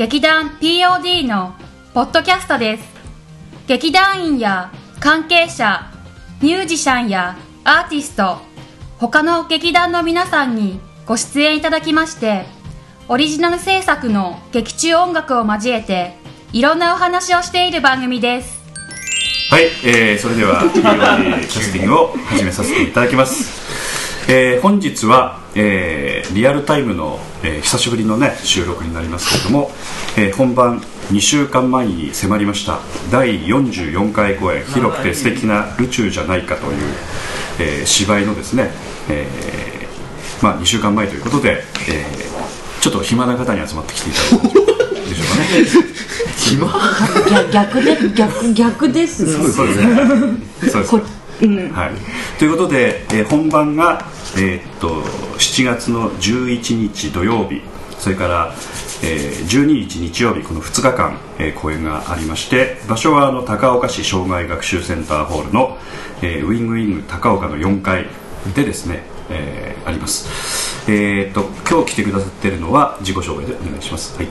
劇団 POD のポッドキャストです。劇団員や関係者ミュージシャンやアーティスト他の劇団の皆さんにご出演いただきましてオリジナル制作の劇中音楽を交えていろんなお話をしている番組です。はい、えー、それでは POD キャスティングを始めさせていただきます、えー、本日は、えー、リアルタイムの、えー、久しぶりのね収録になりますけれども、えー、本番2週間前に迫りました第44回公演「広くて素敵な宇宙じゃないか」という、えー、芝居のですね、えーまあ、2週間前ということで、えー、ちょっと暇な方に集まってきていただいたでしょうかね。逆逆で逆逆ですね。そうですね。そうですこうん。はい、ということで、えー本番が、えーっと7月の11日土曜日それから、えー12日日曜日この2日間、えー公演がありまして場所はあの高岡市障害学習センターホールの、えーウィングウィング高岡の4階でですね、えーあります。えーっと今日来てくださっているのは自己紹介でお願いします。はい。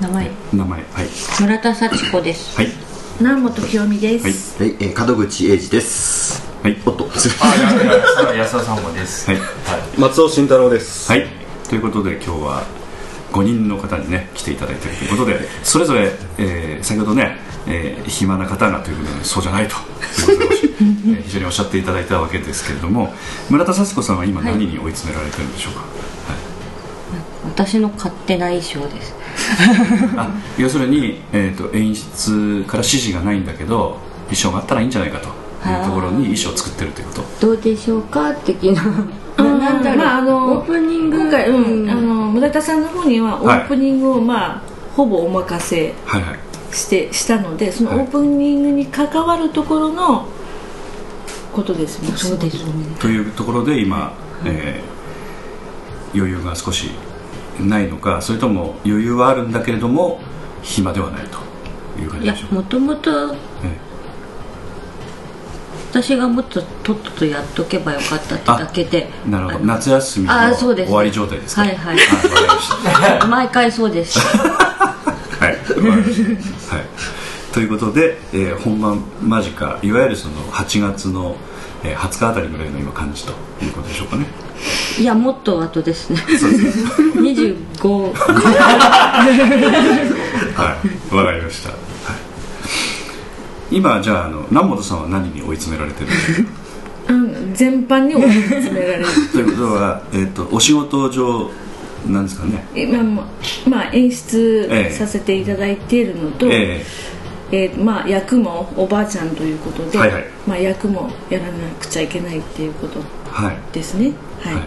名前。名前はい。村田幸子です。はい南本清美です、はい。はい、えー、門口英二です。はい。おっと、あ、安田さんもです。はい。松尾慎太郎です。はい、ということで今日は5人の方にね来ていただいているということでそれぞれ、えー先ほどね、えー暇な方がということでそうじゃないとえー非常におっしゃっていただいたわけですけれども村田幸子さんは今何に追い詰められてるんでしょうか、私の勝手な衣装です。あ要するに、えー、と演出から指示がないんだけど衣装があったらいいんじゃないかというところに衣装を作ってるということ。どうでしょうか？的な。うんなんだろう、まああのオープニング。今回、うん。うん。あの村田さんの方にはオはい。ープニングを、まあほぼお任せはいはい。してしたのでそのはい。オープニングに関わるところのことですね。そうですね。というところで今、えー余裕が少しないのかそれとも余裕はあるんだけれども暇ではないという感いやじでしょう。かもともとえ私がもっととっととやっとけばよかったってだけで。えなるほど。夏休みのあそうです。終わり状態ですか？はいはい。毎回そうです。はい。はい。ということで、えー本番間近、いわゆるその8月の、えー20日あたりぐらいの今感じということでしょうかね。いやもっと後ですねそうですね。25はい、わかりました。はい。今じゃああの南本さんは何に追い詰められてるんですか？うん、全般に追い詰められるということは、えっ、とお仕事上なんですかね？今もまあ演出ええさせていただいているのと、ええーまあ、役もおばあちゃんということで、はいはいまあ、役もやらなくちゃいけないっていうこと。ですね。はい、はい。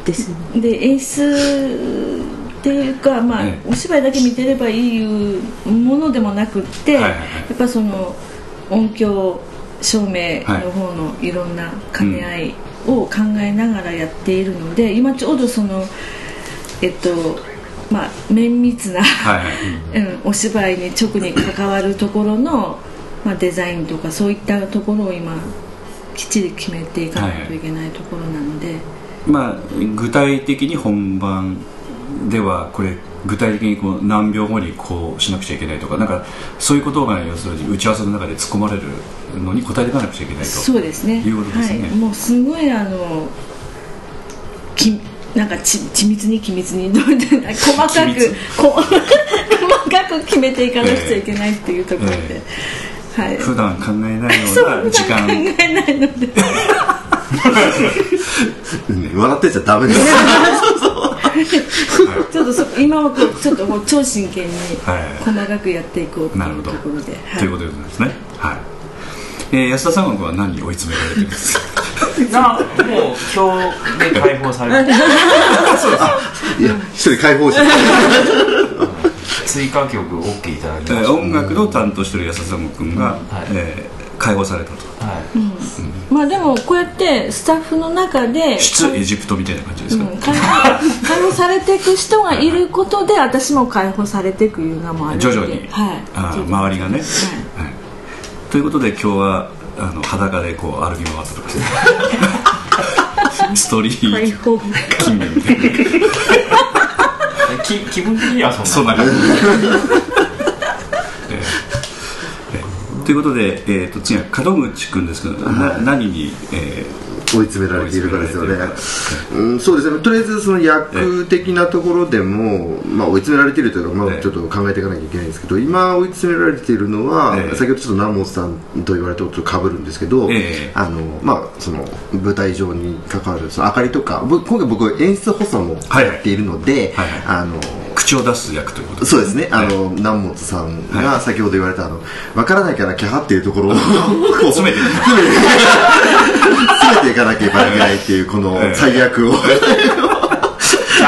です。ねで演出っていうか、まあええ。お芝居だけ見てればいいものでもなくって、やっぱその音響照明の方のいろんな兼ね合いを考えながらやっているので、今ちょうどそのえっとまあ綿密な。うん、お芝居に直に関わるところの、まあ、デザインとかそういったところを今きっちり決めていかないといけないところなので、まあ、具体的に本番ではこれ具体的にこう何秒後にこうしなくちゃいけないとかなんかそういうことが要するに打ち合わせの中で突っ込まれるのに答えていかなくちゃいけないと。そうですね。いうことですね。はい、もうすごいあのきなんかち緻密に緻密にどうやって細かく こ 細かく決めていかなくちゃいけないっていうところで、えはい。普段考えないような 時間考えないので。ね 笑ってちゃダメです。ちょっとそ今はちょっともう超真剣にはい細かくやっていこうっていうなるほどところで、はいということでございますね。はい、えー安田さんは何に追い詰められてるんです？かな、もう今日で解放されて。いや、一人解放して。歌曲 OK いただきまえーした音楽の担当してる安田君が、はい。えー解放されたと。はい。まあでもこうやってスタッフの中で出エジプトみたいな感じですか、うん解放解放されていく人がいることで私も解放されていくいうのもあるので。徐々に、はい。あー周りがね、はい。ということで今日はあの裸でこう歩き回ってとかしてストーリー解放。近年みたいなき気分的にはそんなそんな感じ、ということで、えー、と次は門口君ですけど、な何に、え追い詰められているかですよね。うん、そうですね。とりあえずその役的なところでも、まあ、追い詰められているというか、まあ、ええ。ちょっと考えていかなきゃいけないんですけど今追い詰められているのは、ええ。先ほどちょっと南本さんと言われたこととかぶるんですけど、ええ。あのまあ、その舞台上に関わるその明かりとか僕今回僕演出補佐もはいやっているので、あのー口を出す役ということでそうですね、あの、南本さんが先ほど言われた、あの、わからないからキャハっていうところを、こう詰めていく詰めていかなきゃいけないっていう、このええ最悪を、キャ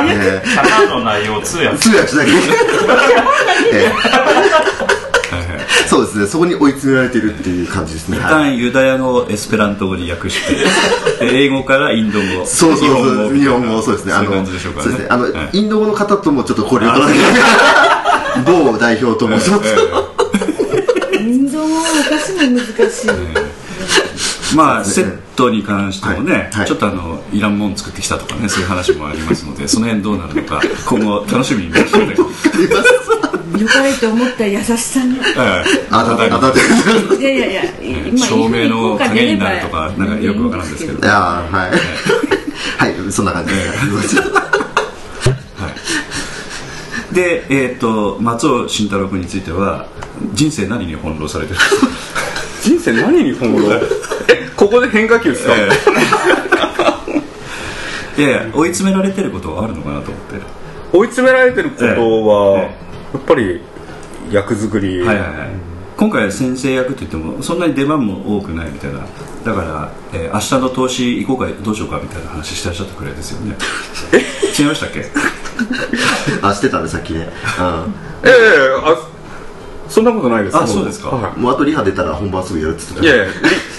えキャラの内容を通訳。通訳しなきゃいけ。な い。ええそうですね、そこに追い詰められているっていう感じですね。一はい。旦ユダヤ語をエスペラント語に訳して で英語からインド語そうそうそう、日日本語本語、そうですね。そういう感じでしょうかね。そうですね。あの、はい。インド語の方ともちょっと交流を取らなきゃいけない。某代表ともちょっと。インド語は私も難しい、まあセットに関してもね、はい。はい。ちょっとあのいらんもん作ってきたとかねそういう話もありますのでその辺どうなるのか今後楽しみに見 ましょうね良かれと思った優しさに。は いやいやいや今照明の影になるとかなんかよくわからんですけど。いやーはい。はい、そんな感じで。えー、と松尾慎太郎君については人生何に翻弄されてるんですか？人生何に翻弄？えここで変化球ですか、いやいや追い詰められてることはあるのかなと思って。追い詰められてることは、えやっぱり役作り、はいはいはい。今回は先生役といってもそんなに出番も多くないみたいな。だから、えー明日の投資行こうかどうしようかみたいな話してらっしゃったくらいですよね。違いましたっけ？あ、してたね、さっきね。ええあそんなことないです。あそうですか。はうん。もうあとリハ出たら本番すぐやるっつってたい、いやいやリ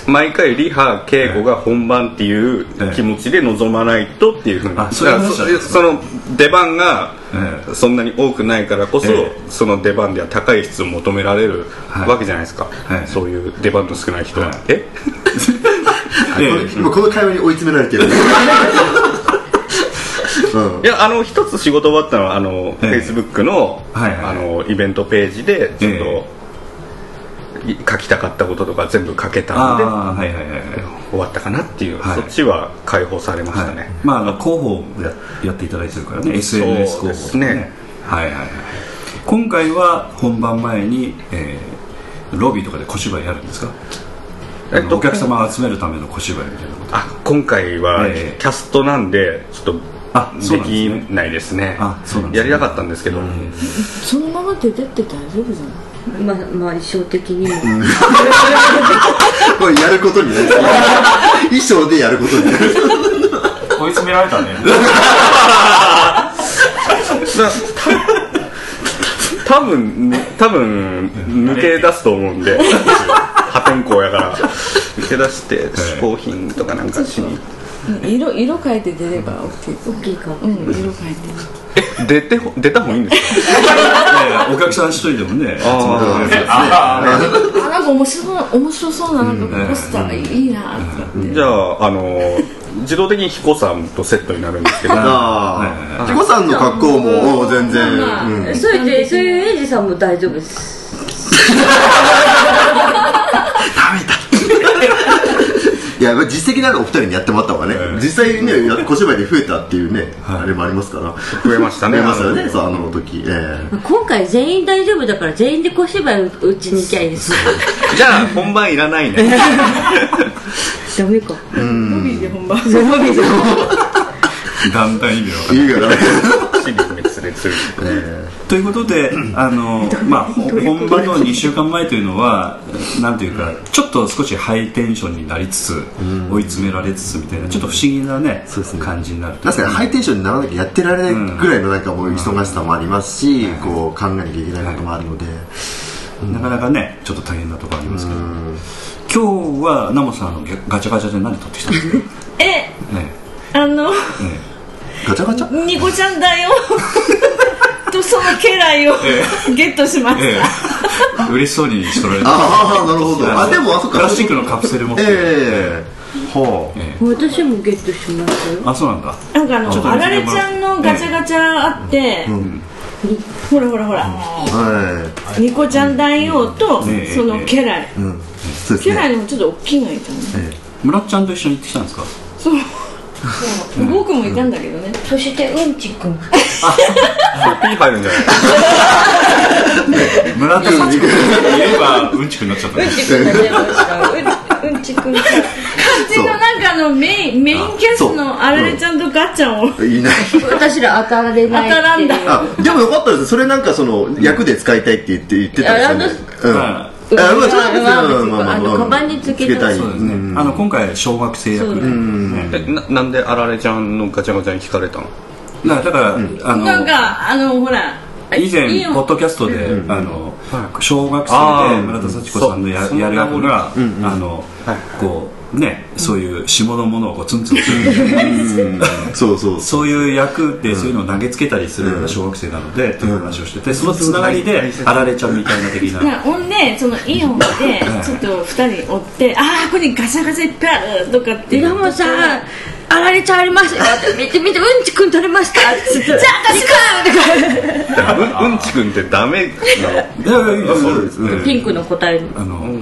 毎回リハ稽古が本番っていう気持ちで臨まないとっていうふうに、あそういう話だったんですねその出番がええ。そんなに多くないからこそ、ええ。その出番では高い質を求められるはい。わけじゃないですか、はいそういう出番の少ない人は、はい え？今この会話に追い詰められてる。うん。いやあの一つ仕事終わったのはあの、ええ。Facebook の,、はいはい。あのイベントページでちょっと、書きたかったこととか全部書けたあんであはいはいはいはい。終わったかなっていう、はい。そっちは解放されましたはい。ね、まあ広報をややっていただいてるからね SNS 広報とかすね。はいはいはい。今回は本番前に、えーロビーとかで小芝居やるんですか、えっとお客様を集めるための小芝居みたいなこと。あ今回はええ。キャストなんでちょっあとでそうできないですね。あそうなんですね。やりたかったんですけど、そのまま出てって大丈夫じゃない？まあまあ衣装的にもこれやることになる。衣装でやることになる。追い詰められたね。多分ね多分抜け出すと思うんで。破天荒やから。抜け出して嗜好品とかなんかしにうん色色変えて出れば OK 大きいかうん色変えて。出てほ出た方がいいんですか？お客さん一人でもねああなんか面白そう面白そうななんかポスターいいなじゃああの自動的に彦さんとセットになるんですけど。ああ。チコさんの格好もお全然。それでそういうエイジさんも大丈夫です いや、実績のあるお二人にやってもらった方がね、実際ね、や小芝居で増えたっていうね、あれもありますから。増えましたね。増えましたよね、そう、あの時。ええ。今回全員大丈夫だから全員で小芝居うちに行きゃいいです。じゃあ本番いらないね。ダメか。ロビーで本番。だんだん意味わかんいいから。ね。尻滅裂するということであの、まあ、ほ本番の2週間前というのはなんていうかちょっと少しハイテンションになりつつ追い詰められつつみたいなちょっと不思議なねね。感じになる確かにハイテンションにならなきゃやってられないぐらいのなんかもう忙しさもありますし、こう考えなきゃいけないこともあるので、なかなかねちょっと大変なところありますけど。今日はナモさんあのガチャガチャで何取ってきたんですか？えね。あのねガチャガチャ？ニコちゃんだよ。とその家来をゲットしました、ええ。嬉しそうにしとられてああなるほど。あでもあそっか。プラスチックのカプセル持って。ええ。はあええ。私もゲットしましたよ。あそうなんだ。なんかあのあられちゃんのガチャガチャあって、ほらほらほら。はニコちゃん大王とええその家来、い、うん、そうです家ね来にもちょっと大きいのいたのえ。村ちゃんと一緒に行ってきたんですか？そう僕もいたんだけどね、そしてうんちくん。ピー入るんじゃない 村田幸子といえばうんちくになっちゃったね。うんちくん。うちのなんかあのメインメインキャスのあられちゃんとガッチャンを。えいない。私ら当たられない当たらんだあでもよかったです。それなんかその役で使いたいって言って言ってたんで。すよねうん。はあまあそれは別にまあうんまあまああのカバンにつけたたい。そうですね、あの今回小学生役で、ななんであられちゃんのガチャガチャに聞かれたの？だからだから、あのなんかあのほら以前ポッドキャストで、あの小学生で村田幸子さんのやる役が、あの、こうねそういう下のものをこうツンツンするそうそう。そういう役でそういうのを投げつけたりするような小学生なので、という話をしててそのつながりであられちゃんみたいな的な。なほんでそのイオンでちょっと2人追って「ああここにガチャガチャいっぱいある」とかってでもさあられちゃんありますよって。見て見てうんちくん取れました。って言ってじゃあ私かうんうんちくんってダメなの？いやいやいやそうです。ねピンクの答えあの、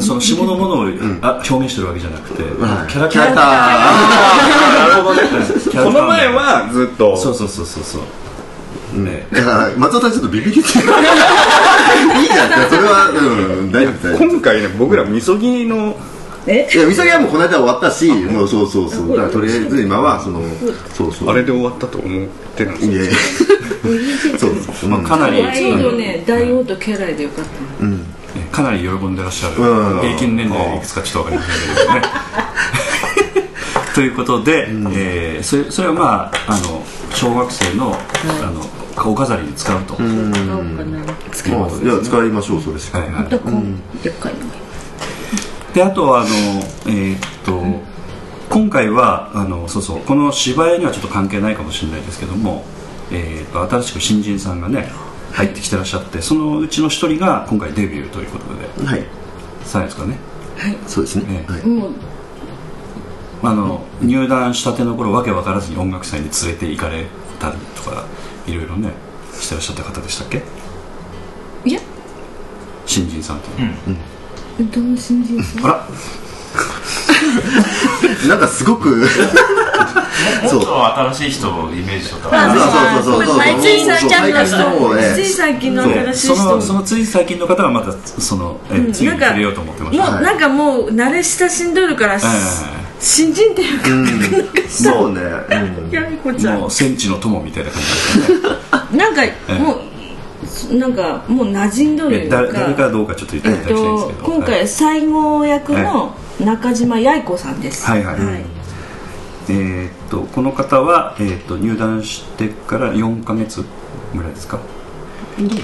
その下のものを、あ表現してるわけじゃなくて、はい。キャラクター。なるほどね。この前はずっと。そうそうそうそう。そう、ね。だから松尾さんちょっとビビりって いいじゃん。それはうん大丈夫大丈夫。今回ね僕らみそぎのいやみそぎはもうこの間終わったしもうそうそうそう。だからとりあえず今はそのそうそう。あれで終わったと思ってるんですいやいや そうそう。まあ、かなり、ちょうどね大王と家来でよかったの。かなり喜んでらっしゃる、うん。平均年齢いくつかちょっとわかりませんけどね。ということで、えーそれそれはまああの小学生の,、あの顔飾りに使うと、まあいや使いましょうそれ。しかはいはい。でこん。でっかいのであとはあのえーっと今回はあのそうそうこの芝居にはちょっと関係ないかもしれないですけども、えーっと新しく新人さんがね入ってきてらっしゃってそのうちの一人が今回デビューということではい。さあですかね。そうですね。ええ。はい。もうあの入団したての頃わけわからずに音楽祭に連れて行かれたりとかいろいろねしてらっしゃった方でしたっけ？いや。新人さんと、どの新人さんあら。なんかすごく。もっそうと新しい人をイメージしとったそうそうそうそう。そうつい最近のつい最近の新しいそ人のそのつい最近の方はまたその、えうん。次に触れようと思ってました。もうなんかもう慣れ親しんどるから、え新人っていうか、なん。かさそうね。うん。やみこちゃんもう戦地の友みたいな感じですね。なんかえ。もう、なんかもう馴染んどる誰誰かどうかちょっと言っていえっただきたいんですとけど、今回西郷役の中島八重子さんです。はいはいはい。えーっとこの方は、えーっと入団してから4か月ぐらいですか？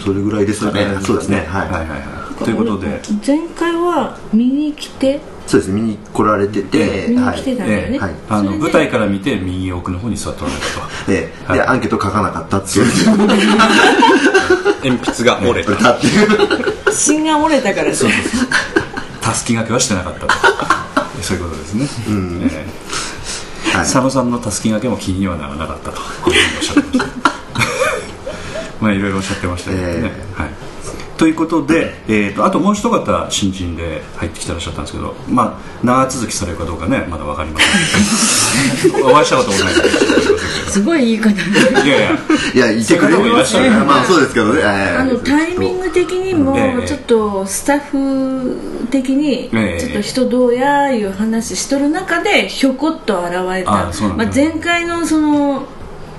それぐらいですかね。そうですね。はい。はいはいはい。ということで。前回は見に来てそうです見に来られてて見にはい。来てたんだよね、ええはい。あの舞台から見て右奥の方に座っておられたと。ではい。でアンケート書かなかったっていう。鉛筆が折れた。だっていう芯が折れたからそうそうそう。たすき掛けはしてなかったと。そういうことですね、えはい。え佐野さんのたすき掛けも気にはならなかったと。いうふうにおっしゃってました。まあいろいろおっしゃってましたけどね、え。はいということで、えー、とあともう一方新人で入ってきてらっしゃったんですけどまあ長続きされるかどうかねまだ分かりません。お会いしたこともないですすごいいい方。けどいやいや。いやいてくれそういらっしゃるまあそうですけどね。あのタイミング的にもええ。ちょっとスタッフ的にええ。ちょっと人どうやいう話しとる中でひょこっと現れた。あそうなんだまあ、前回のその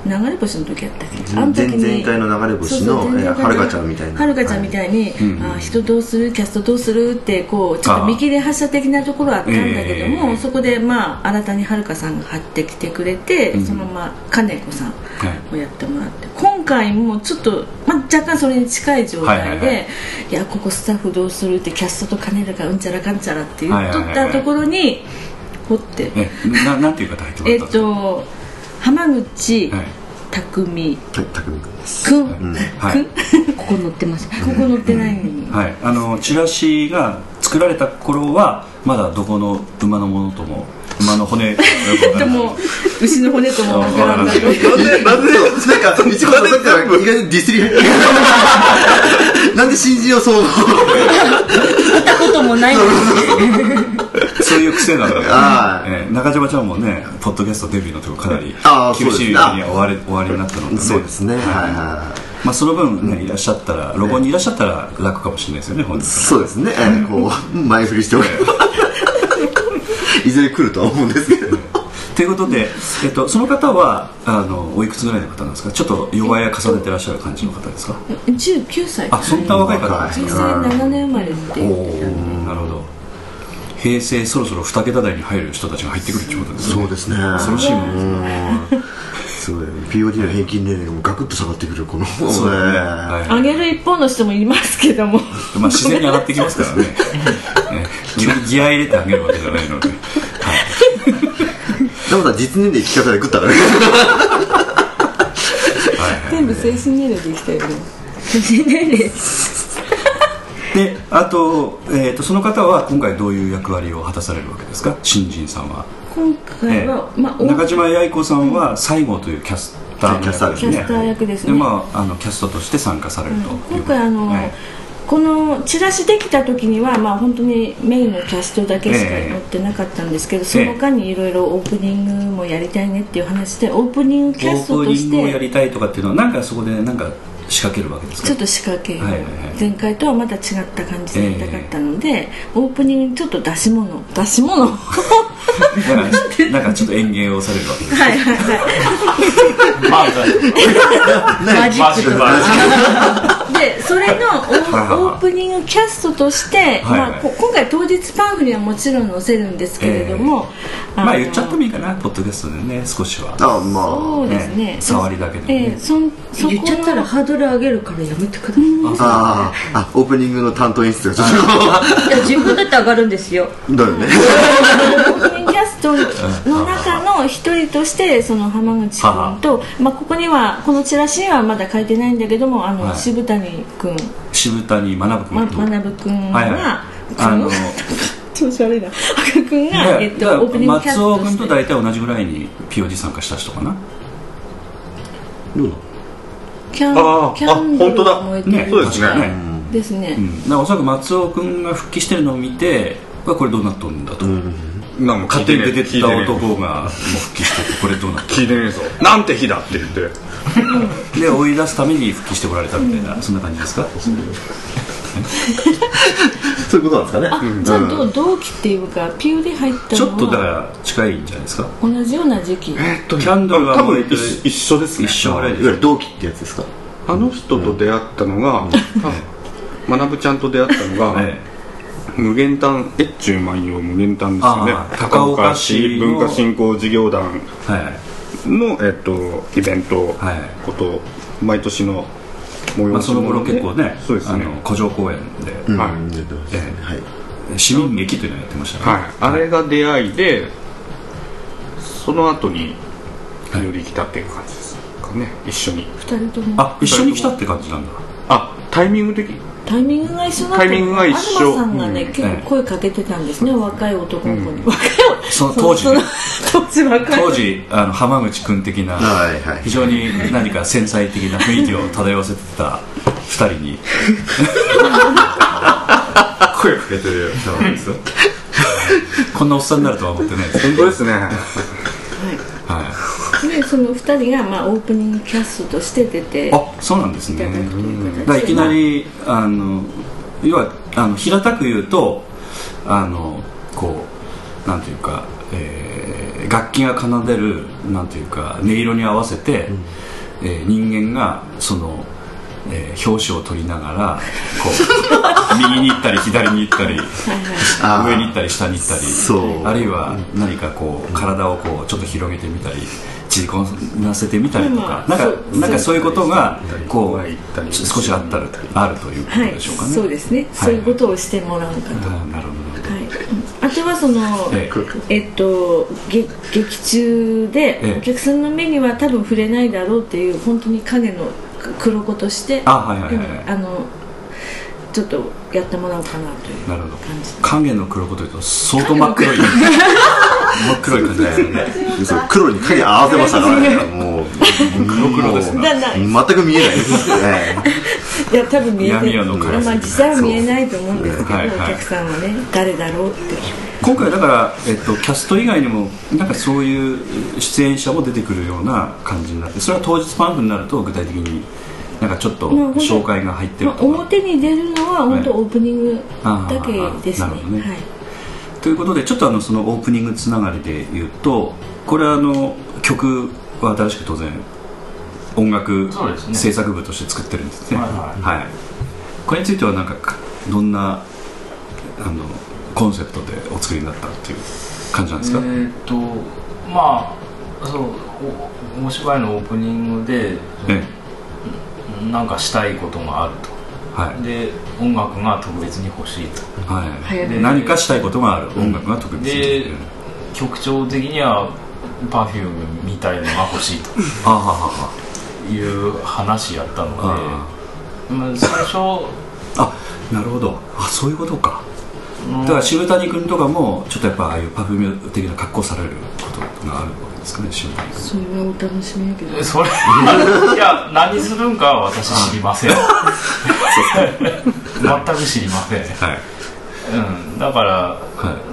流れ星の時やったっけ？あの時に前々回の流れ星のはるかちゃんみたいな。はるかちゃんみたいに、あー人どうする？キャストどうする？ってこうちょっと見切り発車的なところあったんだけども、ええそこでまあ新たにはるかさんが張ってきてくれて、そのまま金子さんをやってもらって、今回もちょっと、まあ、若干それに近い状態で、はいいはいはい。やここスタッフどうするってキャストと金子がうんちゃらかんちゃらって言っとっはいはいはいはいたところに掘って、えななんていう方入ったんですか？と浜口はい。匠。はい匠君です。くん、はい。ここ乗ってます。ここ載ってないのに、はい、あのチラシが作られた頃はまだどこの馬のものとも馬の骨。でも牛の骨ともわからなんでなんでなんか一番さっきから意外にディスりなんで新人をそうこともないそういう癖なので、はい。えー中島ちゃんもねポッドキャストデビューのとこかなり厳しいに終わり終わりになったので、ね、そうですね。はい。まあ、その分ねいらっしゃったらロゴにいらっしゃったら楽かもしれないですよね本い日そうですね。えーこう前振りしておけば。いずれ来るとは思うんですけどということで、えっと、その方はあのおいくつぐらいの方なんですか？ちょっと弱々重ねてらっしゃる感じの方ですか？19歳。あそんな若い方なんです平か成7年生まれってなるほど。平成そろそろ2桁台に入る人たちが入ってくるってことですね。そうですね。恐ろしいもんですね。すごい POD の平均年齢がもうガクッと下がってくるこの。そうだね、はい上げる一方の人もいますけども。まあ自然に上がってきますからね。ね。ギギア入れてあげるわけじゃないので、はいでもさ実年齢生き方で食ったらね。全部精神年齢で生きてる であと,、えー、とその方は今回どういう役割を果たされるわけですか？新人さんは、今回は、まあ、中島八重子さんは西郷というキャスターの役ですね。キャスター役ですね。まあ、あのキャストとして参加されるという今回あの、はいこのチラシできた時には、まあ、本当にメインのキャストだけしか載ってなかったんですけど、その他にいろいろオープニングもやりたいねっていう話でオープニングキャストオープニとしてングをやりたいとかっていうのはなんかそこでなんか仕掛けるわけですか？ちょっと仕掛けをはいはい。はい前回とはまた違った感じでやりたかったので、オープニングにちょっと出し物。出し物なんかなんかちょっと演芸をされるわけです。はいはいマジックとか。でそれのオーオープニングキャストとして、まあ、こ今回当日パンフにはもちろん載せるんですけれども、のまあ言っちゃってもいいかなポッドキャストでね少しは。あまあそうですね。ね触りだけでええそんそこ言っちゃったらハードル上げるからやめてください。あーあオープニングの担当演出がちょっいや自分だって上がるんですよ。とだよね オープニングキャストの中の一人としてその浜口君と、まあ、ここにはこのチラシにはまだ書いてないんだけどもあの、はい。渋谷君、渋谷学君。ま、と学君が、はいはい。あの調子悪いな赤君が、えっと、オープニングキャス松尾トとして。君と大体同じぐらいに POD 参加した人かな。どうだキャンキャンドルあ本当だ。燃えてるねそうですね。ねですね、うん、おそらく松尾君が復帰してるのを見てこれどうなっとるんだと、なんも勝手に出てった男がもう復帰しててこれどうなっと聞いてねえぞ。なんて日だって言って。るで追い出すために復帰してこられたみたいな、そんな感じですか、そういうことなんですかね？あじゃあどう同期っていうか POD 入ったちょっとだから近いんじゃないですか？同じような時期。えっとキャンドルは多分一一緒ですね。一緒。ぐらいいわゆる同期ってやつですか？あの人と出会ったのが、まなぶちゃんと出会ったのが、え無限丹越中万葉無限丹ですよね。高岡市文化振興事業団。えはい。の、えっと、イベントはいこと、毎年の催まあ、しその頃結構ねそうですね。あの古城公園で、はい。市民劇というのをやってましたね、はい、あれが出会いでその後により来たっていう感じですかね。一緒に。2人とも。あ一緒に来たって感じなんだ。あタイミング的タイミングが一緒だったタイミングが一緒。東さんがね、うん。結構声かけてたんですね、若い男の子に、若いその当時。ねその当時若い。当時あの浜口君的な、はいはい非常に何か繊細的な雰囲気を漂わせてた二人に。声をかけてたわけですよ。こんなおっさんになるとは思ってないです。本当ですね。はいでその2人が、まあ、オープニングキャストとして出てあそうなんですね。だいきなりあの要はあの平たく言うとあのこうなんていうか、えーー楽器が奏でるなんていうか音色に合わせて、えー人間がその、えー表紙を取りながらこう 右に行ったり左に行ったり上に行ったり下に行ったりそう。あるいは何かこう体をこうちょっと広げてみたり縮こなせてみたりとか、なんかなんかそういうことがこう少しあったるあるということはいでしょうかね。そうですね、そういうことをしてもらうかと、なるほど。あとはその、ええ。っと、げ劇中ええ。でお客さんの目には多分触れないだろうっていう本当に影の黒子としてあのちょっとやってもらおうかなというなるほど。感じ影の黒子というと相当真っ黒い 真っ黒い感じですよね。黒に影合わせましたからね。もう黒黒ですね。全く見えないですね。いや多分見えない。まあ実際は見えないと思うんですけど、はいはい。お客さんはね誰だろうって。今回だから、えっと、キャスト以外にもなんかそういう出演者も出てくるような感じになってそれは当日パンフになると具体的になんかちょっと紹介が入ってるまあ、とか、表に出るのは本当オープニングだけですね。あーなるほどね。はい。ということでちょっとあのそのオープニングつながりで言うとこれはあの曲は新しく当然音楽制作部として作ってるんですね。はいはい。これについてはなんかかどんなあのコンセプトでお作りになったっていう感じなんですか、えーっとまあそうおお芝居のオープニングでえなんかしたいことがあるえはい。とで音楽が特別に欲しいと。はい、何かしたいことがある、音楽が特別に。で曲調的には Perfume みたいのが欲しい あははは。という話やったのあでまあ最初あなるほど。あそういうことか。だから渋谷君とかもちょっとやっぱああいうパフューム的な格好されることがあるわけですかね渋谷君それはお楽しみやけど。それ。いや何するんかは私知りません。全く知りません、はい。うん、だから、は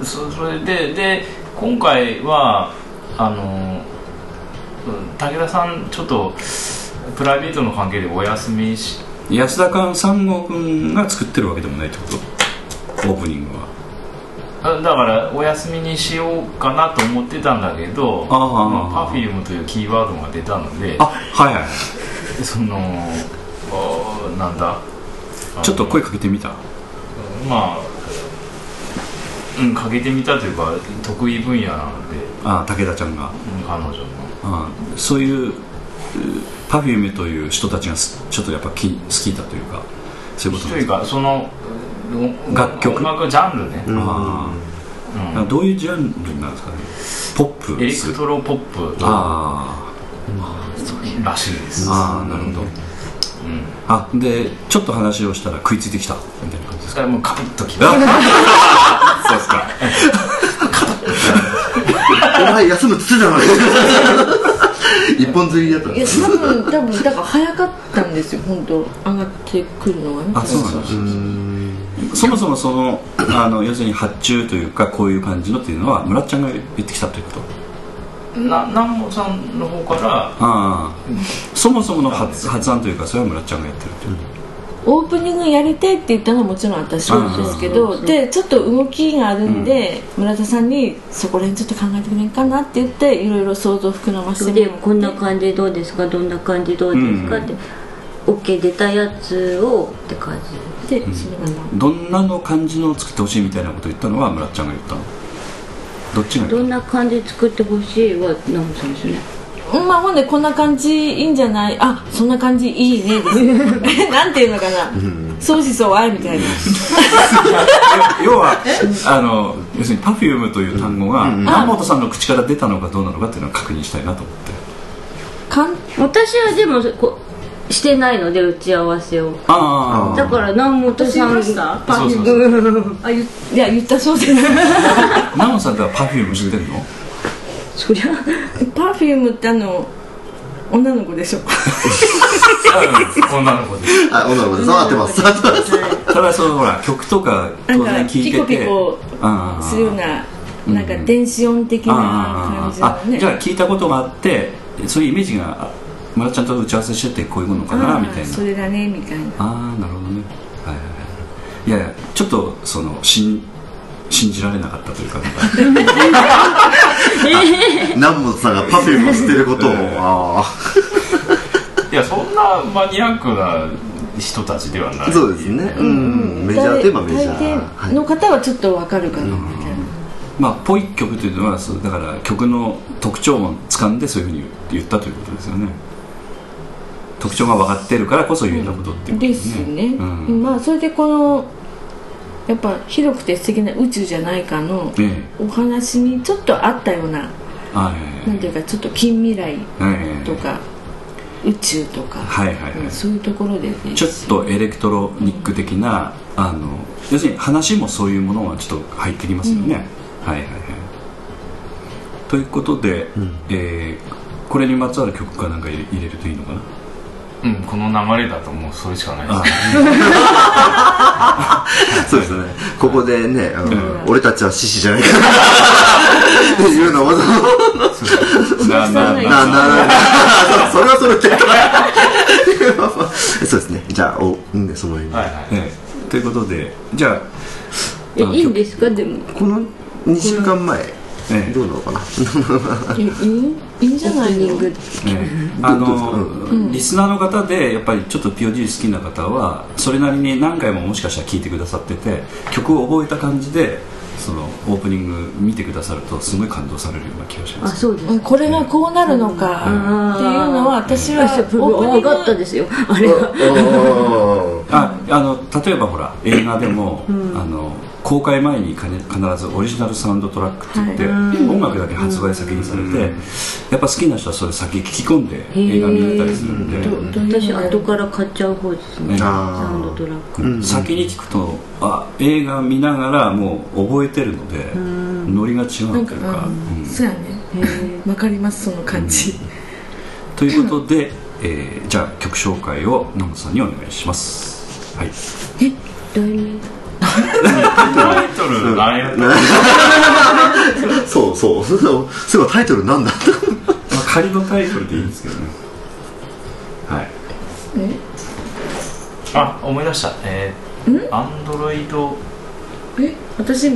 そそれでで今回はあの、うん武田さんちょっとプライベートの関係でお休みし安田勘三郷君が作ってるわけでもないってこと？オープニングは。あだからお休みにしようかなと思ってたんだけどああまあ、パフュームというキーワードが出たのであはいはい。はいそのあなんだ。ちょっと声かけてみた？まあうんかけてみたというか得意分野なので、あ武田ちゃんが。うん彼女の。あそういう Perfume という人たちがすちょっとやっぱき好きだというかそういうことというかそのお楽曲。音楽ジャンルね、あうん。あどういうジャンルなんですかね？ポップエレクトロポップ。あらしいです。あああなるほど、あでちょっと話をしたら食いついてきた。みたいな感じですかもうカピッときま そうですか。お前休むっつってたのに。一本釣りだったんいやです多分多分だから早かったんですよ本当上がってくるのがね。あそうなんですそもそもそのあの要するに発注というかこういう感じのっていうのは村ちゃんが言ってきたということ？な南本さんの方から。ああ。そもそもの発発案というかそれは村ちゃんがやってるという。オープニングやりたいって言ったのはもちろん私なんですけどでちょっと動きがあるんで、村田さんにそこら辺ちょっと考えてくれんかなって言っていろいろ想像膨らませそれでてもらってこんな感じどうですか？どんな感じどうですか？って、OK 出たやつをって感じでそれがまあどんなの感じのを作ってほしいみたいなことを言ったのは村ちゃんが言ったの？どっちが言っどんな感じで作ってほしいはナムさんですね。まあほんでこんな感じいいんじゃない？あそんな感じいいね。なんていうのかな？相思相愛みたいな。た 要はあの要するに Perfume という単語が南本さんの口から出たのかどうなのかっていうのを確認したいなと思って。かん？私はでもこしてないので打ち合わせを。あだから南本さんがそうそうそう。うんあいや言ったそうです。あ 南本さんっては Perfume 知ってるの？そりゃパフュームってあの女の子でしょ。うん女の子です。あ女の子で触ってます。触ってます。た だそのほら曲とか当然聞いてて。ピコピコああするようななんか電子音的な感じのあねじゃあ聞いたことがあってそういうイメージがあ村ちゃんと打ち合わせしててこういうものかなみたいな。それだねみたいな。ああなるほどね。はいはいはい。いやいやちょっとその新信じられなかったというか 南本さんがパフュームを捨てることを。あ いやそんなマニアックな人たちではなあい。そうですね。うん。メジャーといえばメジャー。の方はちょっとわかるかなみたいな、まあぽい曲というのはそうだから曲の特徴を掴んでそういうふうに言ったということですよね特徴が分かってるからこそ言えたことっていうことですね、うん。まあそれでこのやっぱ広くて素敵な宇宙じゃないかのえお話にちょっとあったようなえはいなんていうかちょっと近未来はいとか宇宙とか、はいはいはい。うんそういうところでね。ちょっとエレクトロニック的な、あの要するに話もそういうものがちょっと入ってきますよね、はいはいはい。ということで、えーこれにまつわる曲かなんか入れるといいのかな？うんこの流れだともうそれしかないです。あ。そうですね。ここでねあの俺たちは獅子じゃないかっていうのをなななな。ななそれはそれで。そうですね。じゃあおうんでそのように。はいはいええということでじゃあえいいんですか？でも。この2週間前ええどうなのかな？いいいいんじゃないの？ね。あの、リスナーの方でやっぱりちょっと POD 好きな方はそれなりに何回ももしかしたら聴いてくださってて曲を覚えた感じでそのオープニング見てくださるとすごい感動されるような気がします。あそうですうんこれがこうなるのかっていうのは私はオープニング分かったですよ。あれは。ああの例えばほら映画でも、あの公開前にかね必ずオリジナルサウンドトラックって言って、音楽だけ発売先にされて、やっぱ好きな人はそれ先聞き込んで映画見れたりするんで、私後から買っちゃう方ですね。ねサウンドトラック。先に聞くとあ映画見ながらもう覚えてるのでノリが違うというか、うん。そうやね。わかりますその感じ、ということで、えーじゃあ曲紹介を南本さんにお願いします。はい。題名？タイトル何やそうそうそういタイトルなん。だまあ、仮のタイトルでいいん。ですけどねはいあ思い出したえーアンドロイドえ私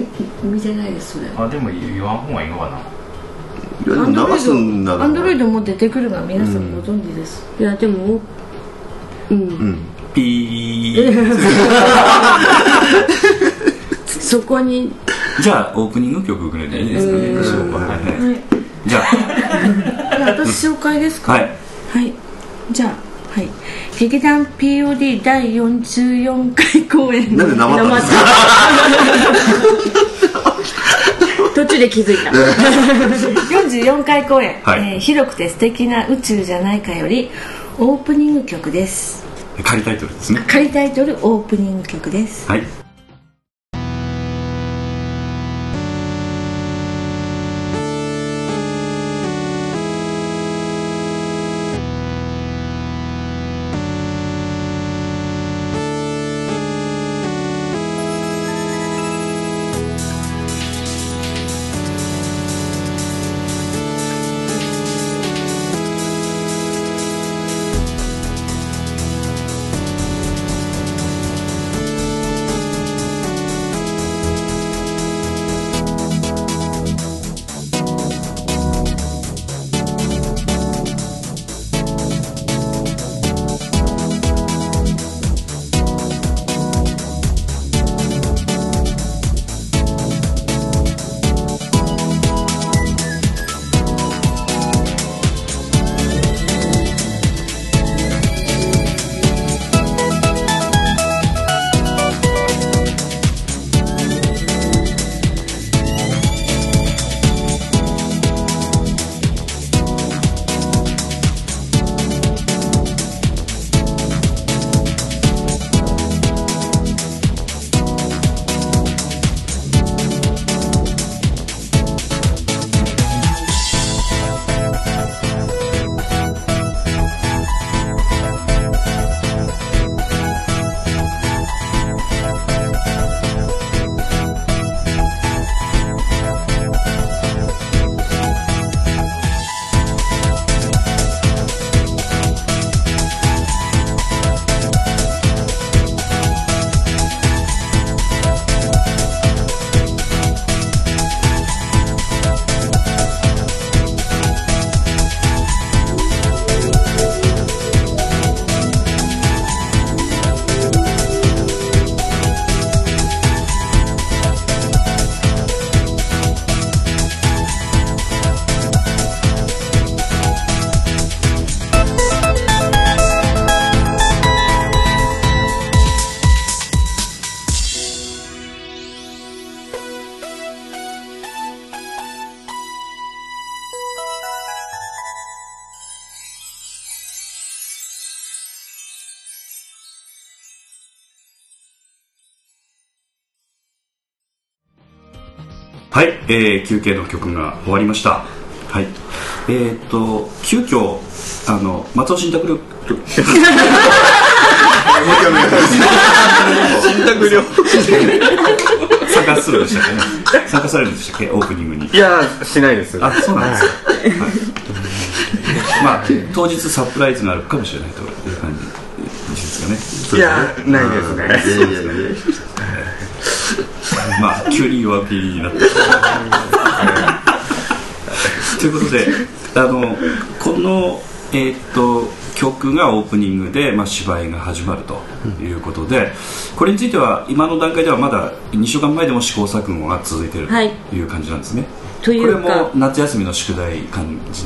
見てないですそれあでも言わん。方がいいのかないやでも流すん。だアンドロイドも出てくるのは皆さん。ご存知です、いやでもうん。うん。ピー そこに。じゃあオープニング曲ぐらいでいいですかね、そうかはいはい。じゃあ。私紹介ですか？あはい。はい。じゃあはい。劇団 POD 第44回公演。なんで生ったんですか？途中で気づいた。44回公演、はい。えー広くて素敵な宇宙じゃないか」よりオープニング曲です。仮タイトルですね。仮タイトルオープニング曲です。はい「はい、えー休憩の曲が終わりました。はい。えー、っと急遽あの松尾信託力信託料参加するんでしたっけね。参加されるんでしたっけ？オープニングに。いやしないです。あそうなんですか、はい。まあ当日サプライズがあるかもしれないという感じ。ですかね。いやないですねまあ急に弱気になってということであのこの、えーっと曲がオープニングで、まあ、芝居が始まるということで、これについては今の段階ではまだ2週間前でも試行錯誤が続いているはいとい。う感じなんですね、といこれうかも夏休みの宿題感じ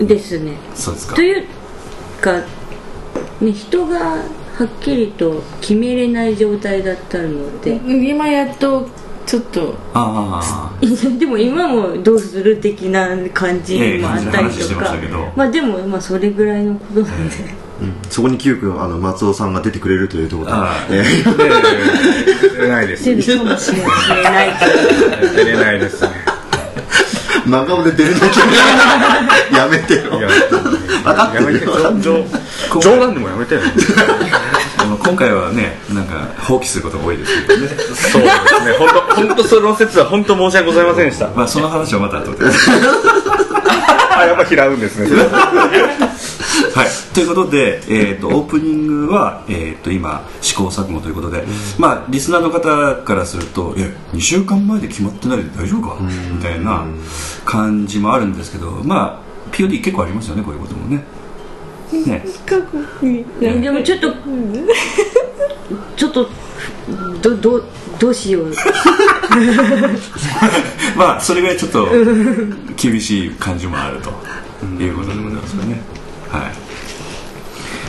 の？ですね。そうですか。というか、ね、人がはっきりと決めれない状態だったので。今やっとちょっとああ。でも今もどうする的な感じもあったりええ話してとかましたけど。まあでもまあそれぐらいのことなん。で、そこに急遽あの松尾さんが出てくれるというところで。あえー出ないです。出るかもしれない。け ど出れないです。ね真顔で出れなきゃやめてよ。分かってやめてるよ冗冗談でもやめてよ今回はねなんか放棄することが多いですけどねそうですね本当本当その説は本当申し訳ございませんでしたまあその話はまた後であやっぱ嫌うんですね はい、ということで、えー、とオープニングは、えー、と今試行錯誤ということで、まあ、リスナーの方からすると「え2週間前で決まってないで大丈夫か?」みたいな感じもあるんですけどまあ POD 結構ありますよねこういうこともね。ね。でもちょっとちょっとどどどうしよう。まあそれぐらいちょっと 厳しい感じもあるということでございますかね。はい。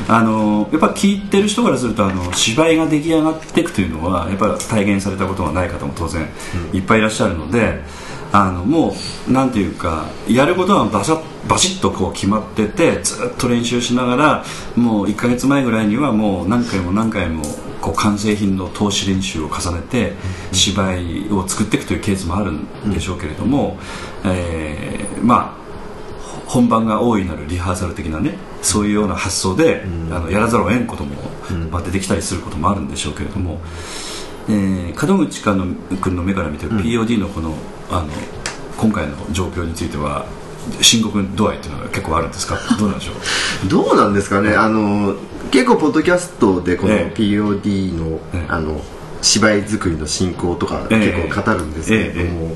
あのやっぱ聞いてる人からするとあの芝居が出来上がっていくというのはやっぱ体現されたことがない方も当然いっぱいいらっしゃるので、あのもうなんていうかやることはバシャバシッとこう決まっててずっと練習しながらもう1ヶ月前ぐらいにはもう何回も何回もこう完成品の投資練習を重ねて芝居を作っていくというケースもあるんでしょうけれども、えーまあ本番が大いなるリハーサル的なねそういうような発想で、あのやらざるを得んことも、まあ、出てきたりすることもあるんでしょうけれども、えー門口かの君の目から見てる POD のこの,、あの今回の状況については深刻度合いっていうのが結構あるんですか？どうなんでしょう？どうなんですかね？あの結構ポッドキャストでこのええ。POD の,、ええ。あの芝居作りの進行とかええ。結構語るんですけれども、え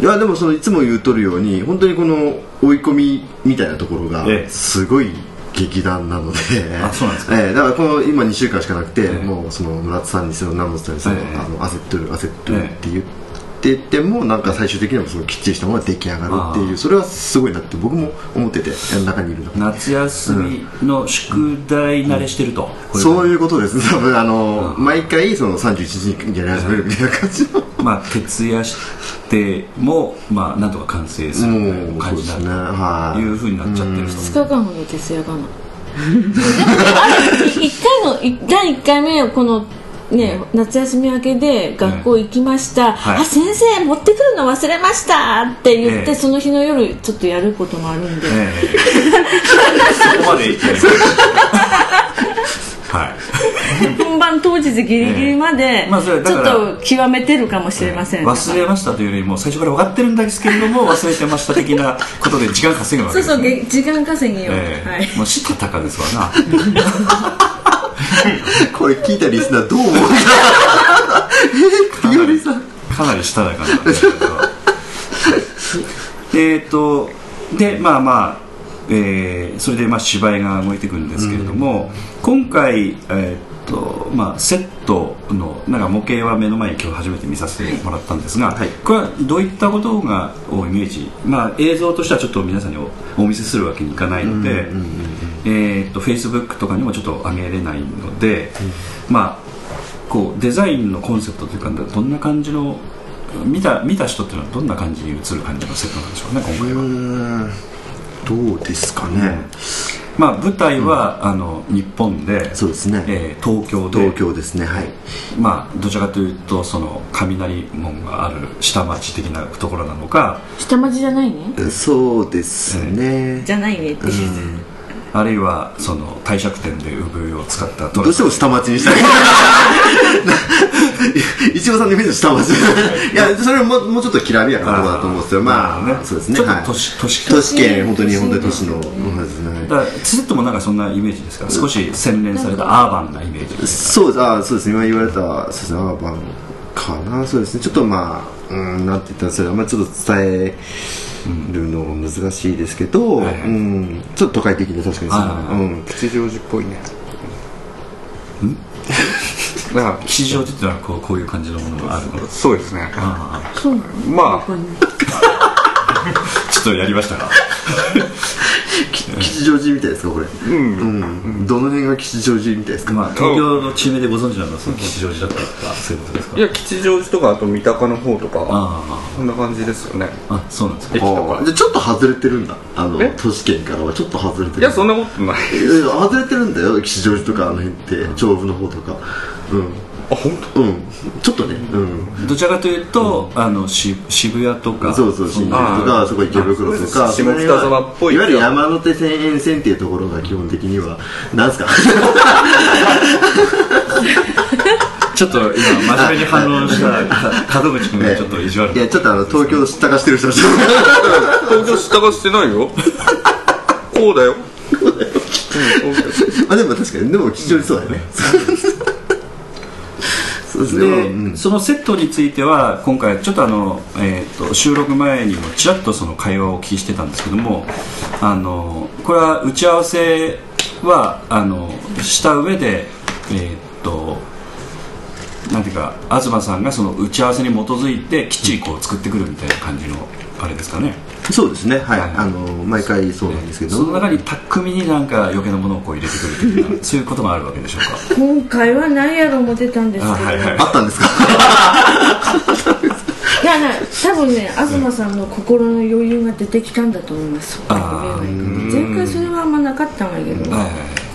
いやでもそのいつも言うとるように本当にこの追い込みみたいなところがええ。すごい劇団なので、あそうなんですか？ええだからこの今2週間しかなくて、ええ。もうその村田さんにせよ南本さんにせよ、ええ。あの焦ってる焦ってるって言っててもなんか最終的にはそのきっちりしたものが出来上がるっていうそれはすごいなって僕も思ってて中にいる夏休みの宿題慣れしてると、これそういうことです。多分あの、毎回その31日にやり始めるみたいな感じのまあ徹夜してもまあなんとか完成するみたいな感じになるというふうになっちゃってる人2日間ほど徹夜かな。1回のい第1回目のこのね、夏休み明けで学校行きました、はい。あ先生持ってくるの忘れましたって言って、ええ。その日の夜ちょっとやることもあるんで、ええ。そこまでやりますはいギリギリまでええまあちょっと極めてるかもしれません、忘れましたというよりも最初から分かってるんですけれども 忘れてました的なことで時間稼ぐわけです、ね、そうそうげ時間稼ぎを、ええ。はい。もうしたたかですわな。これ聞いたリスナーどう思う？かかなりかなりしたたかなんですけどえっとでまあまあ、えーそれでまあ芝居が動いていくんですけれども、今回、えーっとまあ、セットのなんか模型は目の前に今日初めて見させてもらったんですが、これはどういったことがをイメージ、まあ、映像としてはちょっと皆さんにおお見せするわけにいかないので、えーっと Facebook とかにもちょっと上げれないので、まあこうデザインのコンセプトというかどんな感じの見た見た人っていうのはどんな感じに映る感じのセットなんでしょうね今回は。どうですかね、まあ、舞台は、あの日本でそうですね。えー東京で。東京ですね。はい。まあ、どちらかというとその雷門がある下町的なところなのか。下町じゃないね。そうですね。じゃないねっていう、あるいはその帝釈天で産湯を使ったトどうしても下町にしたい。いちごさんのイメージ下町。い。やそれはもうもうちょっときらびやかなとだと思うんですよ。まあね。そうですね。ちょっとはい。都市都市都市圏本当に本当に都市のものですね。だからツセットもなんかそんなイメージですか？ら少し洗練されたアーバンなイメージ。ですそうです。あそうです。ね今言われたそうですねアーバンかな。そうですね。ちょっとまあうんなんて言ったらそれあんまりちょっと伝えるの難しいですけど、うん、ちょっと都会的で確かにそう、はいはい。はいうん、吉祥寺っぽいね。だか吉祥寺っていうのはこうこういう感じのものがあるの？らそうですね。あそうなの？まあ。あ ちょっとやりましたか？吉祥寺みたいですかこれ。うん、どの辺が吉祥寺みたいですか、まあ東京の地名でご存知なのはその吉祥寺だったとかそういうことですか？いや吉祥寺とかあと三鷹の方とかあそんな感じですよね。ああそうなんですか。ちょっと外れてるんだ。あのえ？都市圏からはちょっと外れてる。いやそんなことない。外れてるんだよ吉祥寺とかあの辺って。調布の方とか。うんあ本うん。ちょっとね。うん。どちらかというと、あのし渋谷とかそうそう新宿とあかそこ池袋とかあ下北沢っぽい。いわゆる山手線沿線っていうところが基本的にはなんすか？ちょっと今真面目に反応した 門口君がちょっと意地悪いやちょっとあの 東京知ったかしてる人たち東京下がしてないよ。こうだよ。まあでも確かにでも吉祥寺そうだよねそうですね。で、うんそのセットについては今回ちょっとあの、えー、と収録前にもちらっとその会話をお聞きしてたんですけどもあのこれは打ち合わせはあのした上でえっ、となんていうか東さんがその打ち合わせに基づいてきっちりこう作ってくるみたいな感じのあれですかね。そうですね。はい、はい。あの毎回そうなんですけど。その中に巧みになんか余計なものをこう入れてくる的な そういうことがあるわけでしょうか。今回は何やろ思ってたんですけど、あはいはい。あったんですか いやな多分ね東さんの心の余裕が出てきたんだと思います。前回それはあんまなかったんだけど、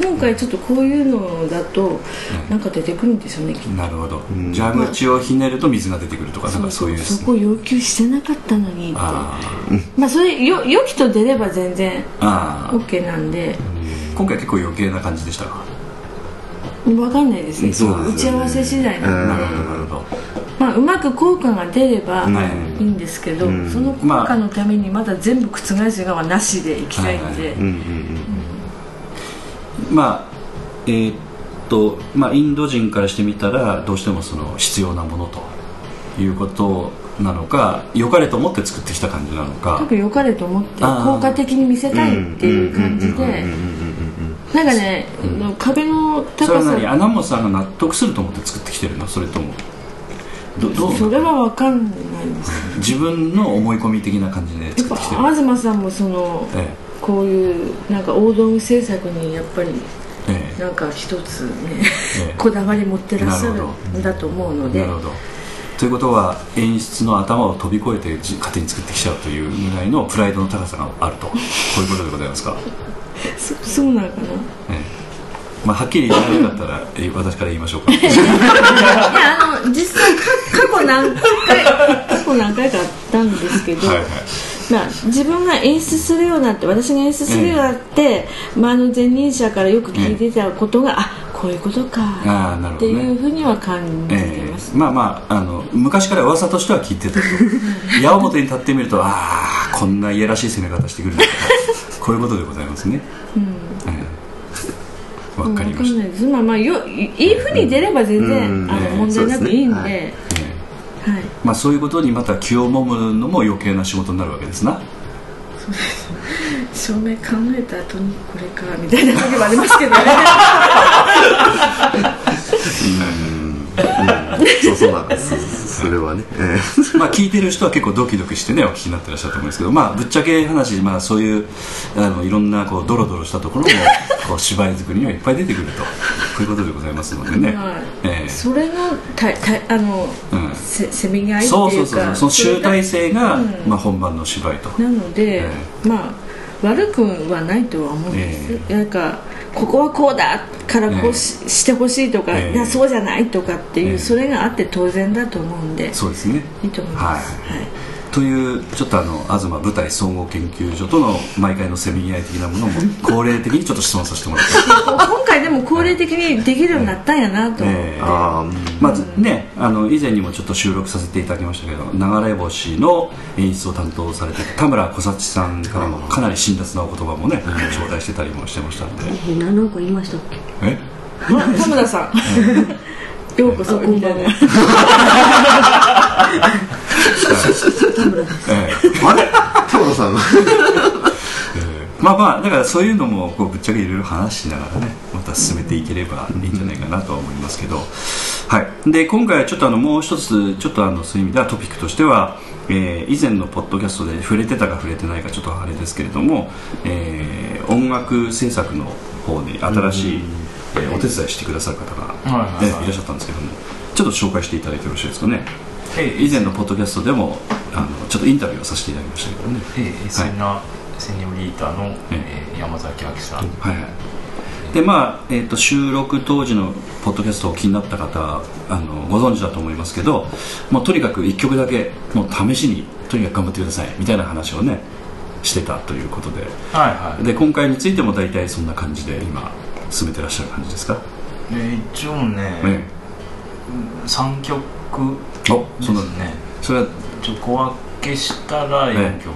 今回ちょっとこういうのだとなんか出てくるんですよねきっと。なるほど。蛇口をひねると水が出てくるとかなんかそういう。そこ要求してなかったのにってあまあそれよ良きと出れば全然あああ OK なんで。今回結構余計な感じでしたか？分かんないですね。そうですよね。打ち合わせ次第なんで、なるほどなるほどまあ、うまく効果が出ればはいいいんですけど、その効果のためにまだ全部覆す側はなしでいきたいんで、まあえーっとまあインド人からしてみたらどうしてもその必要なものということなのか良かれと思って作ってきた感じなのか。多分良かれと思って効果的に見せたいっていう感じで。なんかね、壁のそれは高さ何穴本さんが納得すると思って作ってきてるの？それともどどう？それは分かんないです。自分の思い込み的な感じでやっ作ってきてる。ぱ東さんもそのえこういうなんか大道具制作にやっぱりええ。なんか一つねええ。こだわり持ってらっしゃるんだと思うので。えなるほど。ということは演出の頭を飛び越えてじ勝手に作ってきちゃうというぐらいのプライドの高さがあると。こういうことでございますか、そそうなのかな？ええまあ、はっきり言えなかったらえ私から言いましょうか。いやあの実際か過去何回過去何回かあったんですけど、はいはい。まあ、自分が演出するようになって私が演出するようになって、周りの前任者からよく聞いてたことが、あこういうことかああなるってほどね。いうふうには感じてえます、えまあまああの昔から噂としては聞いてたと。矢面に立ってみるとああこんないやらしい攻め方してくるこういうことでございますね、ええわかりました。まあまあよいいいふうに出れば全然、うんあのええ問題なくいいんで、はい。まあ、そういうことにまた気をもむのも余計な仕事になるわけですな。照明考えた後にこれかみたいな時もありますけどね そうそうなんです。それはね、え まあ聞いてる人は結構ドキドキしてねお聞きになってらっしゃると思うんですけど、まあ、ぶっちゃけ話、まあ、そういうあのいろんなこうドロドロしたところもこう芝居作りにはいっぱい出てくると。こういうことでございますのでね、はい。ええ。それのたたあの、うん。せせめぎ合いっていうかそうそうそうその集大成が、うん。まあ、本番の芝居と、なので、えまあ悪くはないとは思うんです、なんかここはこうだからこうし,、してほしいとか、ええ。いやそうじゃないとかっていう、ええ。それがあって当然だと思うんでそうですね。いいと思います、はい。はいというちょっとあの東舞台総合研究所との毎回のせめぎ合い的なものも恒例的にちょっと質問させてもらって。今回でも恒例的にできるようになったんやなと思って、ええ。あまずねあの以前にもちょっと収録させていただきましたけど流れ星の演出を担当されていた田村小幸さんからもかなり辛辣なお言葉もね頂戴してたりもしてましたんで。え？何の子言いましたっけ？え？あ田村さんようこそみたいなええあれ田村さん。がまあまあだからそういうのもこうぶっちゃけいろいろ話しながらねまた進めていければいいんじゃないかなとは思いますけど、はい、で今回はちょっとあのもう一つちょっとあのそういう意味ではトピックとしては、えー以前のポッドキャストで触れてたか触れてないかちょっとあれですけれども、えー音楽制作の方に新しい、えーお手伝いしてくださる方が、はいはいはい。えーいらっしゃったんですけどもちょっと紹介していただいてよろしいですかね。ええ以前のポッドキャストでもあのちょっとインタビューをさせていただきましたけどね。ええ。そんなセニョリータの、えー山崎明さん。はいはい。でまあえー、と収録当時のポッドキャストを気になった方はあのご存知だと思いますけどもうとにかく1曲だけもう試しにとにかく頑張ってくださいみたいな話をねしてたということで。はいはい。で今回についても大体そんな感じで今進めてらっしゃる感じですか、で一応ね、え3曲えおですね。それはちょ小分けしたら4曲、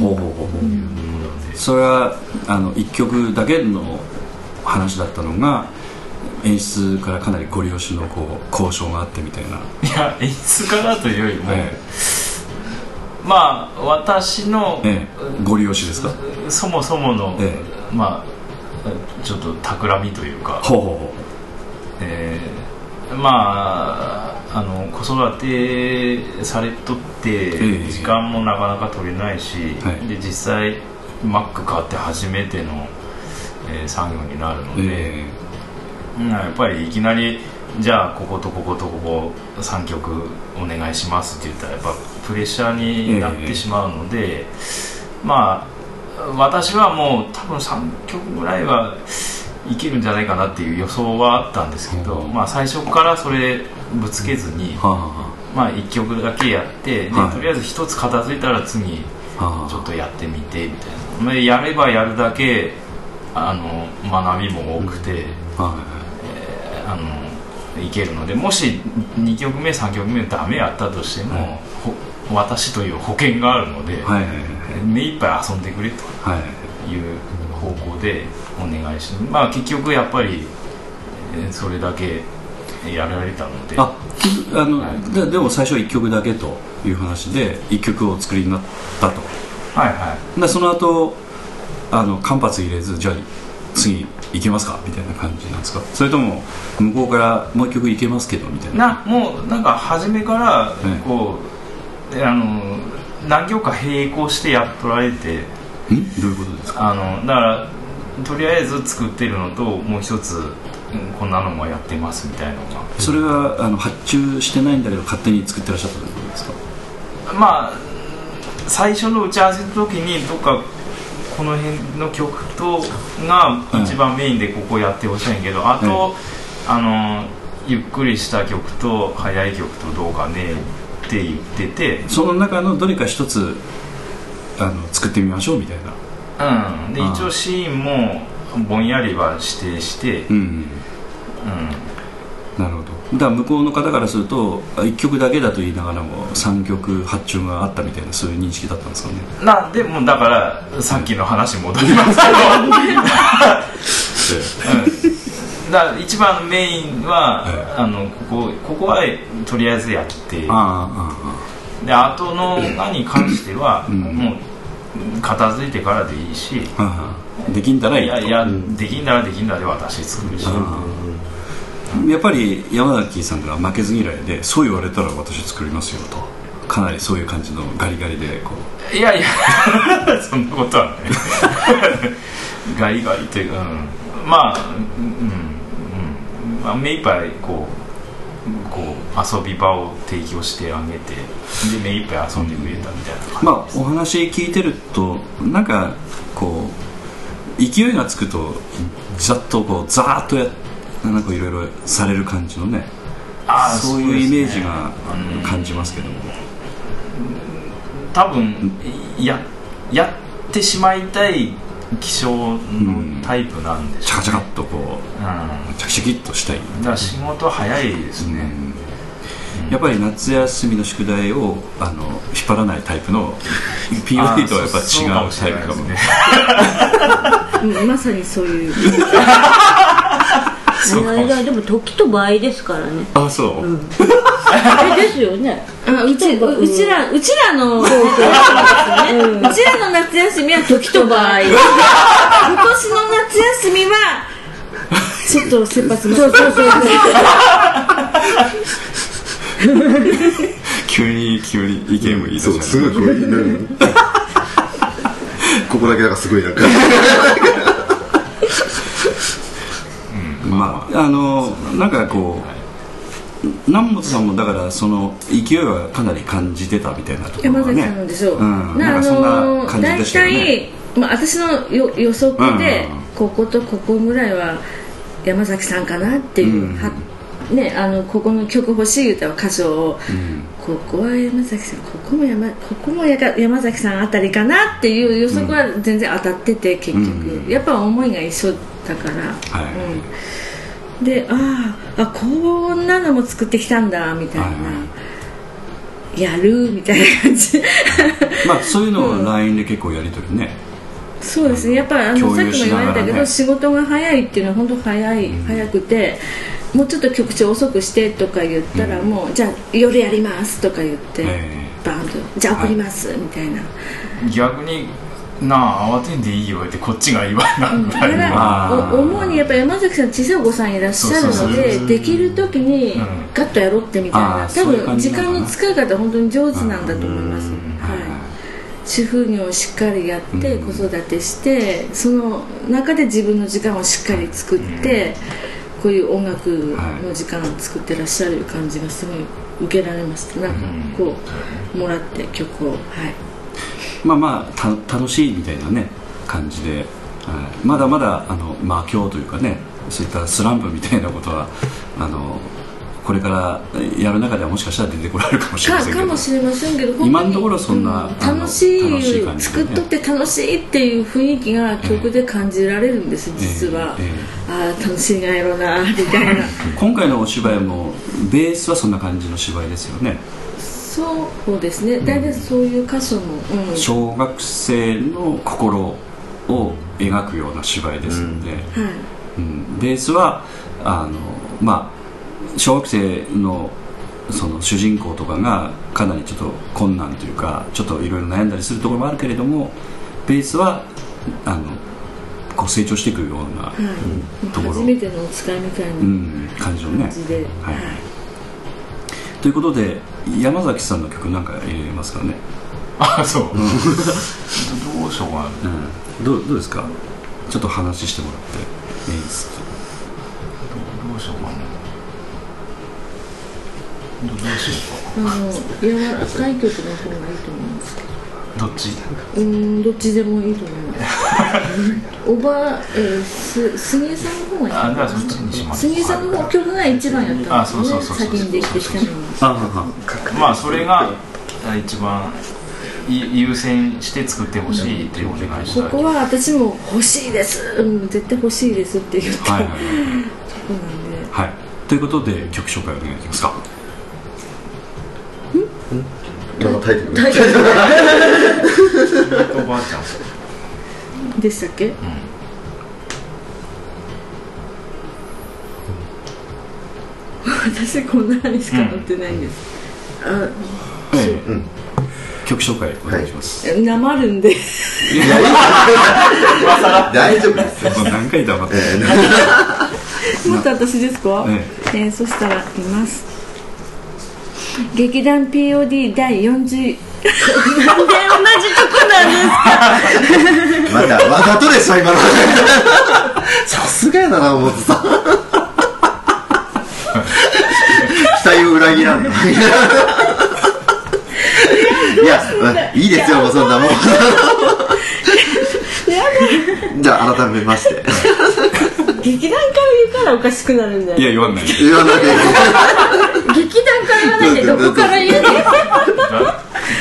ほうほうほうほうそれはあの1曲だけの話だったのが演出からかなりご利用しのこう交渉があってみたいな、いや演出家だというよりも、えまあ私の、ええ。えご利用しですか？そもそもの、えまあちょっと企みというか、ほうほうほえーまああの子育てされとってええ。時間もなかなか取れないし、はい。で実際 Mac 買って初めての、えー作業になるのうで、えうんやっぱりいきなりじゃあこことこことここ3曲お願いしますって言ったらやっぱプレッシャーになってしまうので、まあ私はもう多分3曲ぐらいはいけるんじゃないかなっていう予想はあったんですけど、うん。まあ最初からそれぶつけずに、まあ1曲だけやってとりあえず1つ片付いたら次ちょっとやってみてみたいな。まあやればやるだけあの学びも多くて、はあのいけるのでもし2曲目3曲目ダメやったとしても、ほ私という保険があるので、目いっぱい遊んでくれとはいう方向でお願いしてまあ結局やっぱりえーそれだけやられたので。ああの、はい。ででも最初1曲だけという話で1曲をお作りになったと。はいはい。でその後あの間髪入れずじゃあ次いけますかみたいな感じなんですか？それとも向こうからもう1曲いけますけどみたいな。なもうなんか初めからええ。こう、あの何曲か並行してやっとられてん？どういうことですか？あのだからとりあえず作ってるのともう一つ、うんこんなのもやってますみたいなのがそれはあの発注してないんだけど勝手に作ってらっしゃったということですか？まあ最初の打ち合わせの時にどっかこの辺の曲とが一番メインでここやってほしいんやけど、あと、あのゆっくりした曲と速い曲とどうかねって言ってて、その中のどれか一つあの作ってみましょうみたいな。うん、で一応シーンもぼんやりは指定して、うん、うん。なるほど。だから向こうの方からすると1曲だけだと言いながらも3曲発注があったみたいなそういう認識だったんですかね。なんでもうだからさっきの話戻りますけど、うん、だから一番メインは、えあのここここはとりあえずやって。ああで後のがに関しては、うん。もう片付いてからでいいし、ああああできんだらいいといやいや、できんならできんだで私作るし、やっぱり山崎さんが負けず嫌いでそう言われたら私作りますよと。かなりそういう感じのガリガリでこいやいや そんなことはない。ガリガリというか、うん、まあ、うんうんまあ、目いっぱいこうこう遊び場を提供してあげてで目いっぱい遊んでくれたみたいな感じまあお話聞いてるとなんかこう勢いがつくとざっとこうザーッとやなんかいろいろされる感じのねそういうイメージが感じますけども、多分ややってしまいたい気象のタイプなんでしょうね。チャカチャカっとこううん。チャキチャキっとしたい、だから仕事早いですね、やっぱり夏休みの宿題をあの引っ張らないタイプの POD とはやっぱ違うタイプかも。ねうんまさにそういう。あれがでも時と場合ですからね。あそう、あれですよね。あうちううちらうちらのうちらの夏休みは時と場合。今年の夏休みはちょっと切羽詰まってそうそうそう 急に急に意見を言い出そうしすごいこういうここだけなんかすごいなんか。まあ。あのなんかこう南本さんもだからその勢いはかなり感じてたみたいなところ山崎がねさんのでしょう、うん、ななんかそんな感じ大でしたよね。体、まあ、私のよ予測で、うん。こことここぐらいは山崎さんかなっていう、うん。はね、あのここの曲欲しい歌は箇所を、ここは山崎さんここも山ここもやか山崎さんあたりかなっていう予測は全然当たってて結局、うんやっぱ思いが一緒だから、はい。うん、であーあこんなのも作ってきたんだみたいな、はいやるみたいな感じ。まあそういうのを LINE で結構やり取りね、そうですね。やっぱあの共有さっきも言われたけど、仕事が早いっていうのは本当早い、早くてもうちょっと局長遅くしてとか言ったら、もうじゃあ夜やりますとか言って、えバーンとじゃあ送ります、みたいな。逆になあ慌てんでいいよってこっちが言わなだから主にやっぱ山崎さん小さいお子さんいらっしゃるのでできる時にうん。ガッとやろうってみたいな、多分時間の使い方本当に上手なんだと思います、うんはい。主婦業をしっかりやってうん子育てしてその中で自分の時間をしっかり作ってこういう音楽の時間を作ってらっしゃる感じがすごい受けられました。なんかこうもらって曲を。はい。まあまあた楽しいみたいなね感じで、はい、まだまだあの魔境というかねそういったスランプみたいなことはあのこれからやる中ではもしかしたら出てこられるかもしれまかせんけど。かもしれませんけど今のところそんなうん楽しい楽しい感じでね。作っとって楽しいっていう雰囲気が曲で感じられるんです、実は、えええああ楽しいがやろうなみたいな。今回のお芝居もベースはそんな感じの芝居ですよね。そうですね。大体そういう箇所も、うん。小学生の心を描くような芝居ですので、はい。うん。ベースはあのまあ小学生のその主人公とかがかなりちょっと困難というかちょっといろいろ悩んだりするところもあるけれどもベースはあのこう成長していくような、はいところ。初めてのお使いみたいなうん、感じのね。感。じで、はい。ということで山崎さんの曲なんか入れますかね、あそう、どどうしようかな。うん、どうどうですか？ちょっと話してもらって。いいです。かどうしようかなあの柔らかい曲の方がいいと思いますどっちうん。どっちでもいいと思いますおばえー、す杉江さん。の方がいいあじゃあそっちにします杉江さん。の方曲が一番やったん。ですよあそうそうね先にできてきたのはあはまあそれが一番優先して作ってほしいってお願いしたここは私も欲しいです、うん、絶対欲しいですって言った、はいはいとこなん。ではいということで曲紹介お願いできますかなんかタイトル。タイトル。おばあちゃんでしたっけ、私こんなにしか乗ってないんです、あええ曲紹介お願いします、なまるんで。大丈夫ですよもう何回黙って、もっと私ですか、ええーそしたらいます劇団 POD 第40なんで同じとこなんですかまたわざとでしょ今の。さすがやな山本さん。額を裏切らん。のいやいいですよもうそんなもん。じゃあ改めまして。劇団から言うからおかしくなるんだよ。いや言わんない。言わないらないでどこから言うの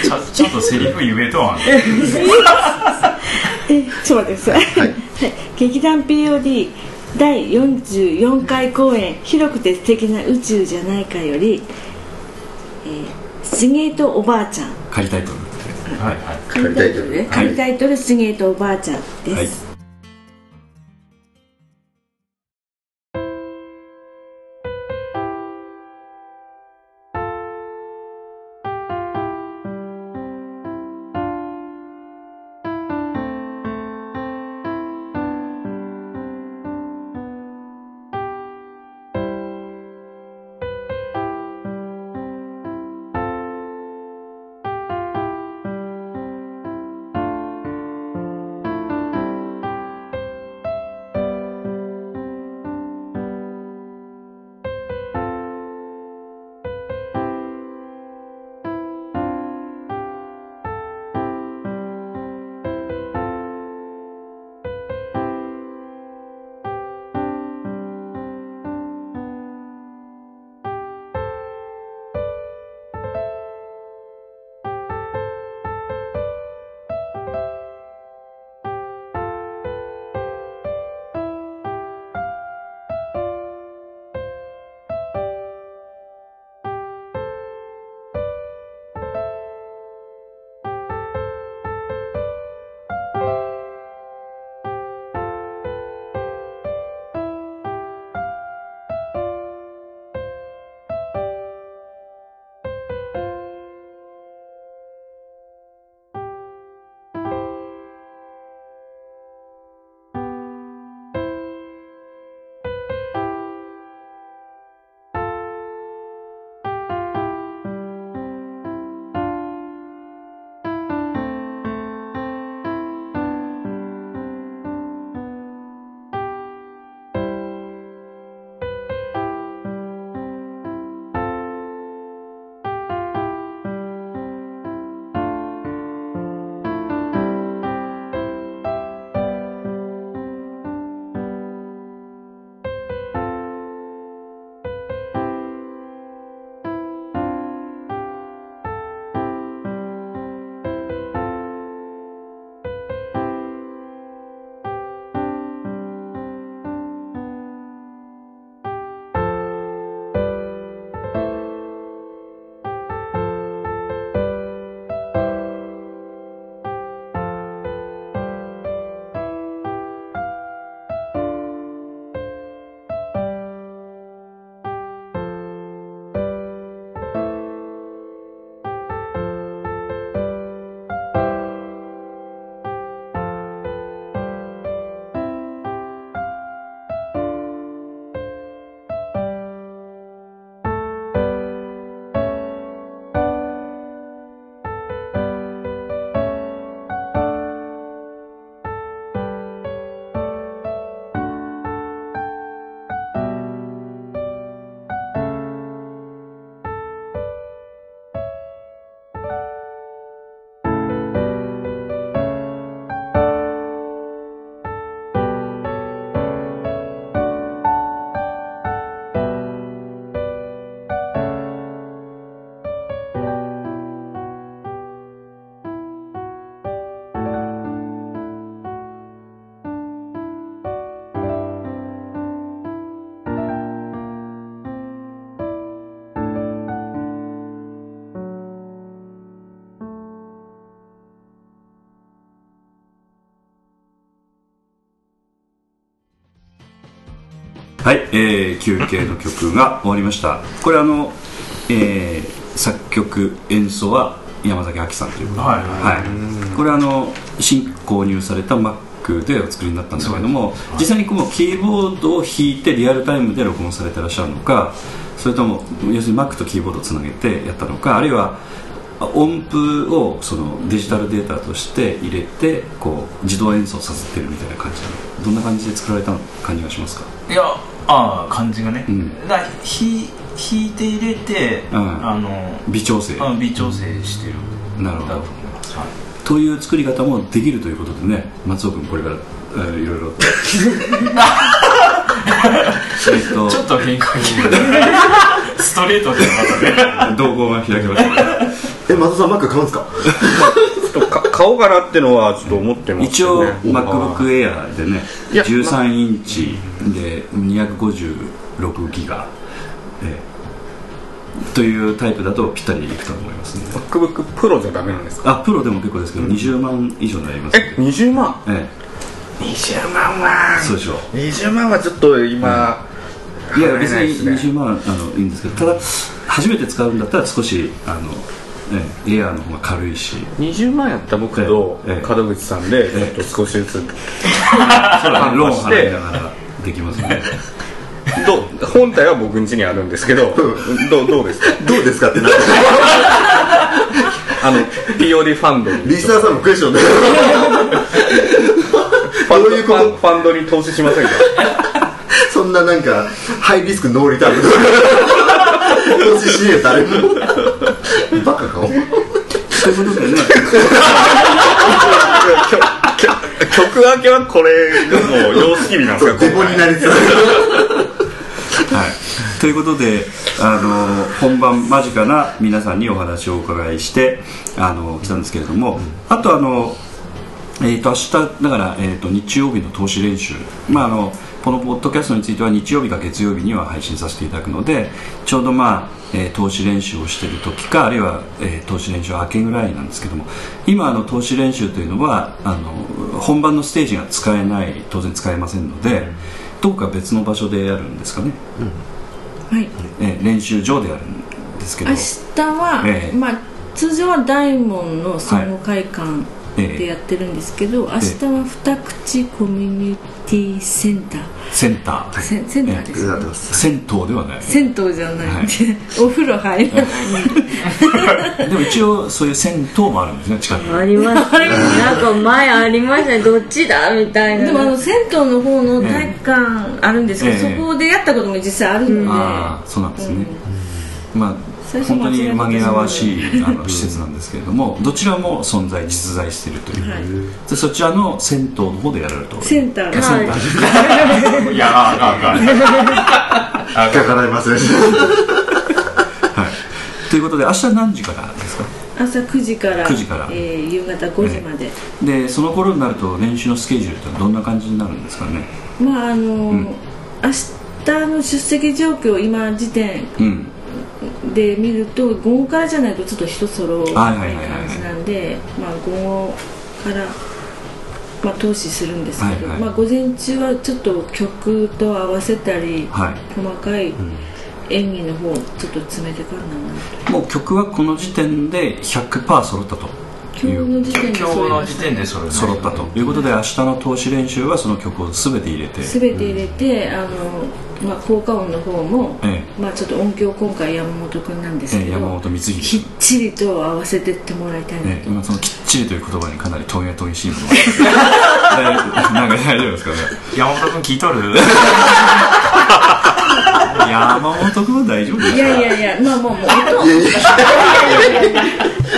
ちゃちゃんとセリフ言えとはえちょっと待ってください、はい、劇団 POD 第44回公演「広くて素敵な宇宙じゃないか」より「えー、シゲートおばあちゃん」仮タイトル。はいはい。仮タイトルね。仮タイトル「シゲートおばあちゃん」です、はいえー、休憩の曲が終わりました。これあの、えー、作曲演奏は山崎亜紀さんということで、はい。はい、これあの新購入された Mac でお作りになったんですけれども、はい、実際にこのキーボードを弾いてリアルタイムで録音されてらっしゃるのかそれとも要するに Mac とキーボードをつなげてやったのかあるいは音符をそのデジタルデータとして入れてこう自動演奏させてるみたいな感じどんな感じで作られた感じがしますか？いやああ感じがね、うん、だ弾引いて入れて、うん。あの微調整。あ微調整してる。なるほど。だと思います、はい。という作り方もできるということでね松尾君これからえーいろいろ。えっとちょっと変化球ストレートでまたね。動向が開けましたえ松尾さんマック買うんですか 買おうかなってのはちょっと思ってます一応よね MacBook Air でねいや13インチで256ギガ、ええというタイプだとぴったりいくと思いますね。MacBook Pro じゃダメなんですか？あプロでも結構ですけど20万以上になりますえ20万？え20万は。えそうでしょう。20万はちょっと今、いや別に払えないですね。20万あのいいんですけどただ初めて使うんだったら少しあの、ええエアーの方が軽いし。20万やった僕とええ。門口さんでちょえっと少しずつ。そうだね。ローンして払いながらできますね。どう本体は僕ん家にあるんですけどどうどうですか？どうですかってなあの POD ファンドに。リスナーさんもクエスチョンでファンドどういうこと？ファンドに投資しませんか？そんななんかハイリスクノーリターン投資しねえよ誰もバカかおということでね曲明けはこれがもう様式日なんですかデボになりつつはい、ということであの本番間近な皆さんにお話をお伺いしてあの来たんですけれども、あとあの、えー、と明日だから、えー、と日曜日の投資練習、まあ、あのこのポッドキャストについては日曜日か月曜日には配信させていただくのでちょうど、まあえー投資練習をしている時かあるいは、えー投資練習明けぐらいなんですけども今あの投資練習というのはあの本番のステージが使えない当然使えませんのでどこか別の場所でやるんですかね、はい。えー練習場でやるんですけど。明日は、ええまあ通常は大門の総合会館でやってるんですけど、明日は二口コミュニティセンター、センター。センセンターです、なってます。銭湯ではない。銭湯じゃない。んで、お風呂入らない。んで でも一応そういう銭湯もあるんですね近くに。あります。なんか前ありましたね。どっちだみたいな。でもあの銭湯の方の体育館あるんですけど、ええ。そこでやったことも実際あるので、ああそうなんですね、まあ最初本当に紛らわしいあの施設なんですけれどもどちらも存在実在しているという、はい。でそちらの銭湯の方でやられるとセンター。がセンターいやあかんあかん。あかん。かかられますね。はい、ということで明日何時からですか？朝9時から9時から。えー夕方5時まで、でその頃になると練習のスケジュールってどんな感じになるんですかね？まああのーん。明日の出席状況今時点うんで見ると午後からじゃないとちょっと一揃わないはいはいはいはい。感じなんでまあ午後からまあ投資するんですけど、はいはい。まあ午前中はちょっと曲と合わせたり、はい。細かい演技の方ちょっと詰めてからなもう曲はこの時点で100%揃ったと今日の時点で揃ったということで明日の投資練習はその曲を全て入れて。全て入れて、あのまあ、効果音の方も、えまあ、ちょっと音響今回山本君なんですええけど、山本光きっ秀ちりと合わせてってもらいたいなと、ええ今そのきっちりという言葉にかなりトゲトゲしいも。のがなんか大丈夫ですかね？山本君聞いとる？山本君は大丈夫ですいやいやいやまあもうもう音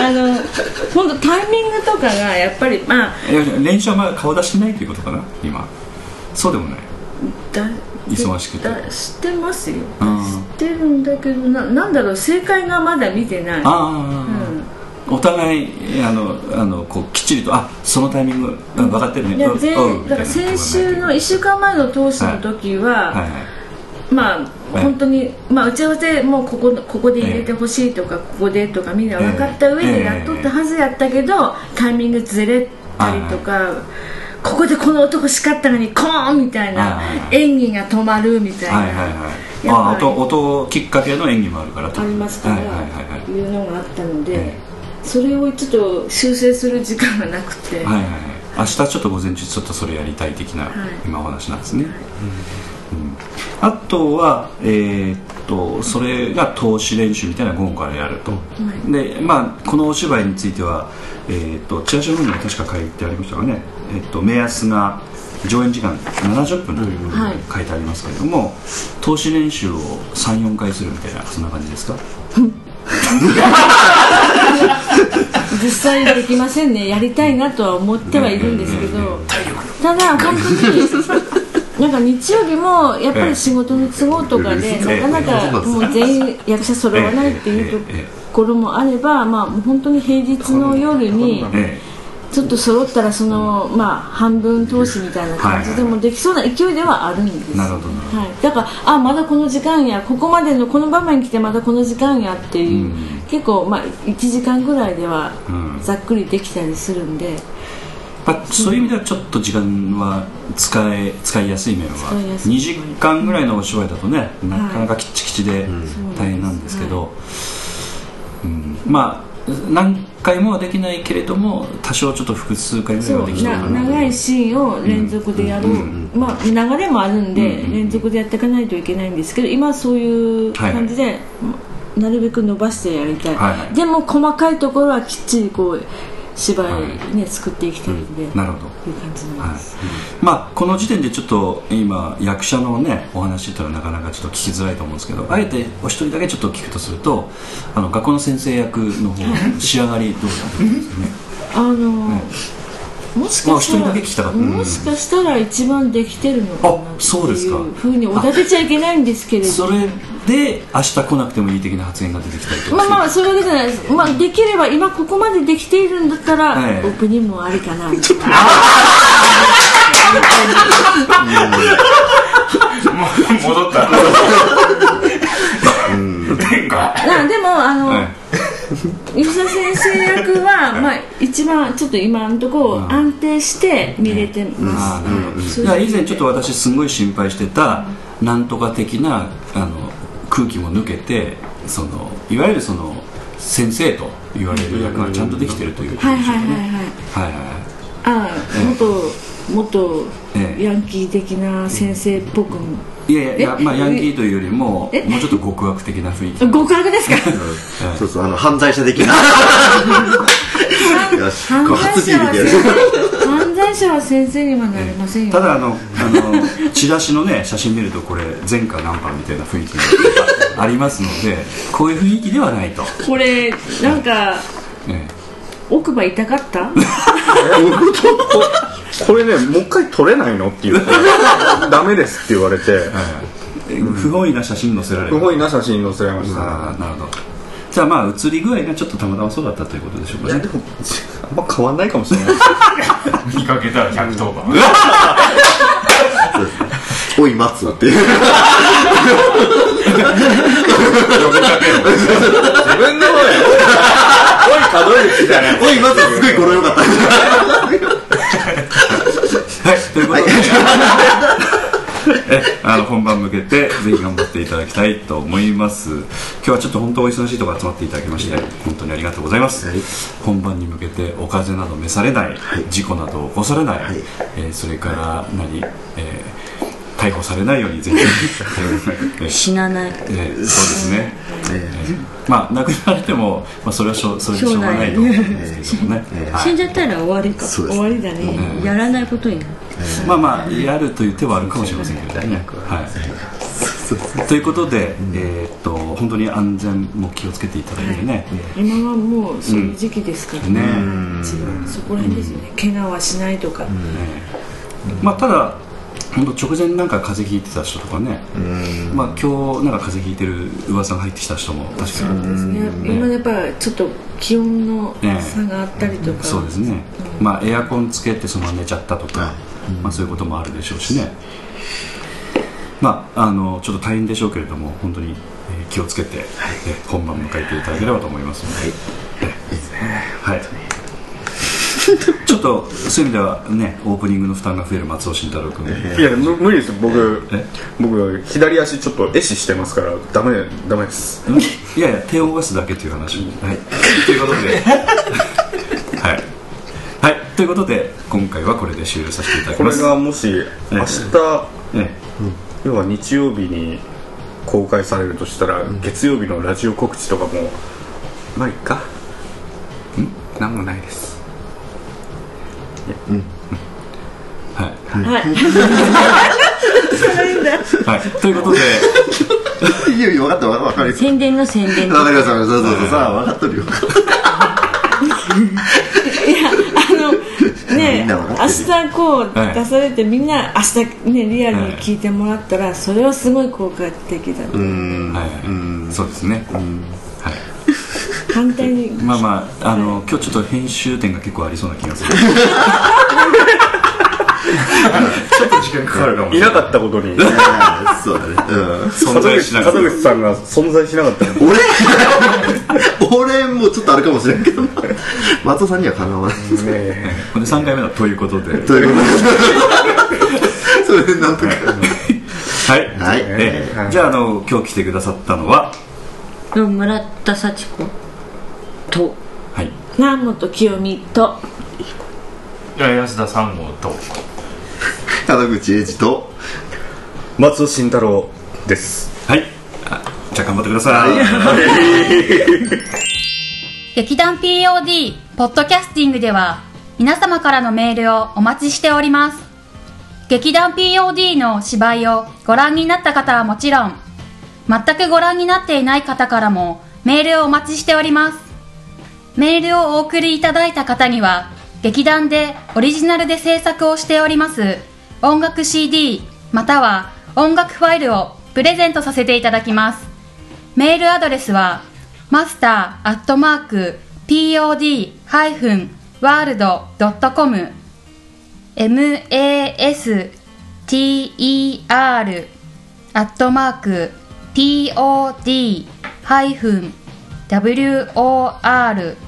あの本当タイミングとかがやっぱりまあいや練習はまだ顔出してないということかな？今。そうでもない。だ忙しくて。だ知ってますよ。うん。知ってるんだけどななんだろう正解がまだ見てない。ああ、お互いあのあのこうきっちりとあそのタイミングあ分かってるね。いや全うん。うん。だから先週の1週間前の投資の時は、はい。はい。まあええ。本当に、まあ、打ち合わせもうここここで入れてほしいとか、ここでとかみんな分かった上でやっとったはずやったけど、タイミングずれたりとか、ここでこの音欲しかったのにコーンみたいなはい演技が止まるみたいな、はいはいはい。音音きっかけの演技もあるからと。ありますから、はいはいはいはい。いうのがあったので、えそれをちょっと修正する時間がなくて、はいはいはい。明日ちょっと午前中ちょっとそれやりたい的な、い。今お話なんですね、うんあとはえーっとそれが投資練習みたいな午後からやると、でまあこのお芝居についてはえーっとチラシの方にも確か書いてありましたかね。えっと目安が上演時間70分というふうはい。に書いてありますけれども、投資練習を34回するみたいなそんな感じですか？実際できませんね。やりたいなとは思ってはいるんですけど。ただ本当になんか日曜日もやっぱり仕事の都合とかでええ。なかなかもう全員役者揃わないっていうところもあればまあ本当に平日の夜にえちょっと揃ったらそのまあ半分投資みたいな感じでもできそうな勢いではあるんです。はい、だからあまだこの時間やここまでのこの場面来てまだこの時間やっていう、うん。結構、まあ、1時間ぐらいではうん。ざっくりできたりするんで、まあ、そういう意味ではちょっと時間は使え使いやすい面は。使いやすい。2時間ぐらいのお芝居だとねなかなかきっちきちで大変なんですけど、うん。まあ何回もはできないけれども多少ちょっと複数回ぐらいはできた長いシーンを連続でやる、まあ、流れもあるんで、連続でやっていかないといけないんですけど今はそういう感じで、なるべく伸ばしてやりたい、はいはい。でも細かいところはきっちりこう芝居ね、作っていきたいんで、なるほど。いう感じなんです、まあ、この時点でちょっと今役者のねお話っていうのはなかなかちょっと聞きづらいと思うんですけどあえてお一人だけちょっと聞くとするとあの学校の先生役の方仕上がりどうなんですかね？あの、もしかしたら、だけ聞きたかった。もしかしたら一番できてるのかなってあそうですか。いうふうにお立てちゃいけないんですけれど。それで明日来なくてもいい的な発言が出てきたりとか。まあまあそういうわけじゃないです、まあ、できれば今ここまでできているんだったら、はいオープニングもありかな。戻った。天下なでもあの、はい吉田先生役は、まあ、一番ちょっと今のところ安定して見れてます、あーなるほど。そういや以前ちょっと私すごい心配してたなんとか的なあの空気も抜けてそのいわゆるその先生と言われる役がちゃんとできてるというはいはいはいはい。ねはいはいはい。ああ元元ええ。ヤンキー的な先生っぽくいやいやえまあヤンキーというよりもえもうちょっと極悪的な雰囲気。極悪ですか？そうそうあの犯罪者的な。よし犯罪者はビールで。やる先生犯罪者は先生にはなれませんよ。ただあのあのチラシのね写真見るとこれ前科ナンパみたいな雰囲気がありますのでこういう雰囲気ではないと、これなんかえ奥歯痛かった？これねもう一回撮れないのって言ってダメですって言われて。ええ不本意な写真載せられる不本意な写真載せられました。あーなるほど。じゃあまあ写り具合がちょっとたまたまそうだったということでしょうかね。あんま変わんないかもしれない。見かけたら110番。おい待つっていう自分の方でおい門口みたいなおい待つすごい語呂よかったはいということで、えあの本番向けてぜひ頑張っていただきたいと思います。今日はちょっと本当お忙しいところ集まっていただきまして本当にありがとうございます、はい。本番に向けてお風邪など召されない、事故など起こされない。えーそれから何、えー逮捕されないようにぜひ。え ー死なない。えーそうですね、えーまあ亡くなられても、まあ、それはしょうそれでしょうがないと思うんですけどもね、はい。死んじゃったら終わりか。終わりだね、やらないことになるまあまあやるという手はあるかもしれませんけどね。はい、ということで、えーっと本当に安全も気をつけていただいてね。今はもうそういう時期ですからね。一番そこら辺ですよね、怪我はしないとか、ねまあただ本当直前なんか風邪ひいてた人とかね、まあ今日なんか風邪ひいてる噂が入ってきた人も確かに。ですね。今やっぱちょっと気温のね。差があったりとか、そうですね、まあエアコンつけてそのまま寝ちゃったとか、まあそういうこともあるでしょうしね。まああのちょっと大変でしょうけれども本当に、えー気をつけて、えー本番迎えていただければと思いますので、はい、ちょっとそういう意味ではねオープニングの負担が増える松尾慎太郎君、いやむ無理です僕え？僕左足ちょっと壊死してますからダメダメです。いやいや手を動かすだけという話、はい、ということで。はい、はい、ということで今回はこれで終了させていただきこれますがもし明日ね要は日曜日に公開されるとしたら、月曜日のラジオ告知とかもまあいっか？ん？なんもないですはい。はいはい。ということでい。やいや分かった分かる宣伝の宣伝る分かりましたそうそうそうさあ分かっとる。よみねんな笑ってる明日こうはい出されてみんな明日ねリアルに聞いてもらったらそれはすごい効果的だとうん。はい。そうですね。はい反対に。まあまああの今日ちょっと編集点が結構ありそうな気がする。ちょっと時間かかるかもしいれなかったことに。そうだね。うん。存在しなかった。門口さんが存在しなかった俺？俺もちょっとあるかもしれんけど松尾さんにはかなわない。ねほんで3回目だ。ということで。ということで。それでなんとか。はい、はい。ええ。はい。じゃああの今日来てくださったのは？村田幸子と。はい。南本清美と。安田三号と。門口英二と。松尾慎太郎です。はい。あじゃあ頑張ってください、劇団 POD ポッドキャスティングでは皆様からのメールをお待ちしております。劇団 POD の芝居をご覧になった方はもちろん全くご覧になっていない方からもメールをお待ちしておりますメールをお送りいただいた方には劇団でオリジナルで制作をしております音楽 CD または音楽ファイルをプレゼントさせていただきます。メールアドレスはマスターアットマーク pod-world.com master アットマーク pod-world.com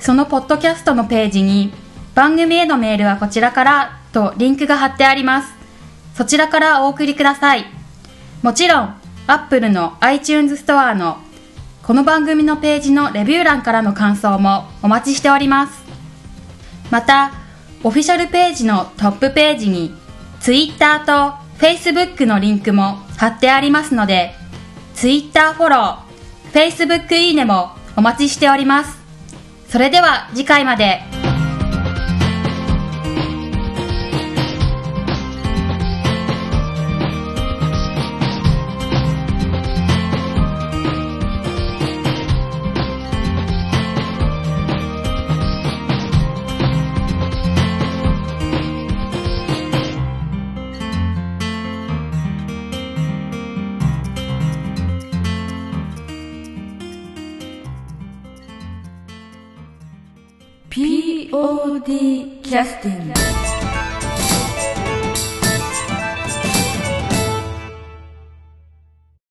そのポッドキャストのページに番組へのメールはこちらからとリンクが貼ってあります。そちらからお送りください。もちろん Apple の iTunes ストアのこの番組のページのレビュー欄からの感想もお待ちしております。またオフィシャルページのトップページに Twitter と Facebook のリンクも貼ってありますので Twitter フォロー Facebook いいねもお待ちしております。それでは次回まで。ティキャスティング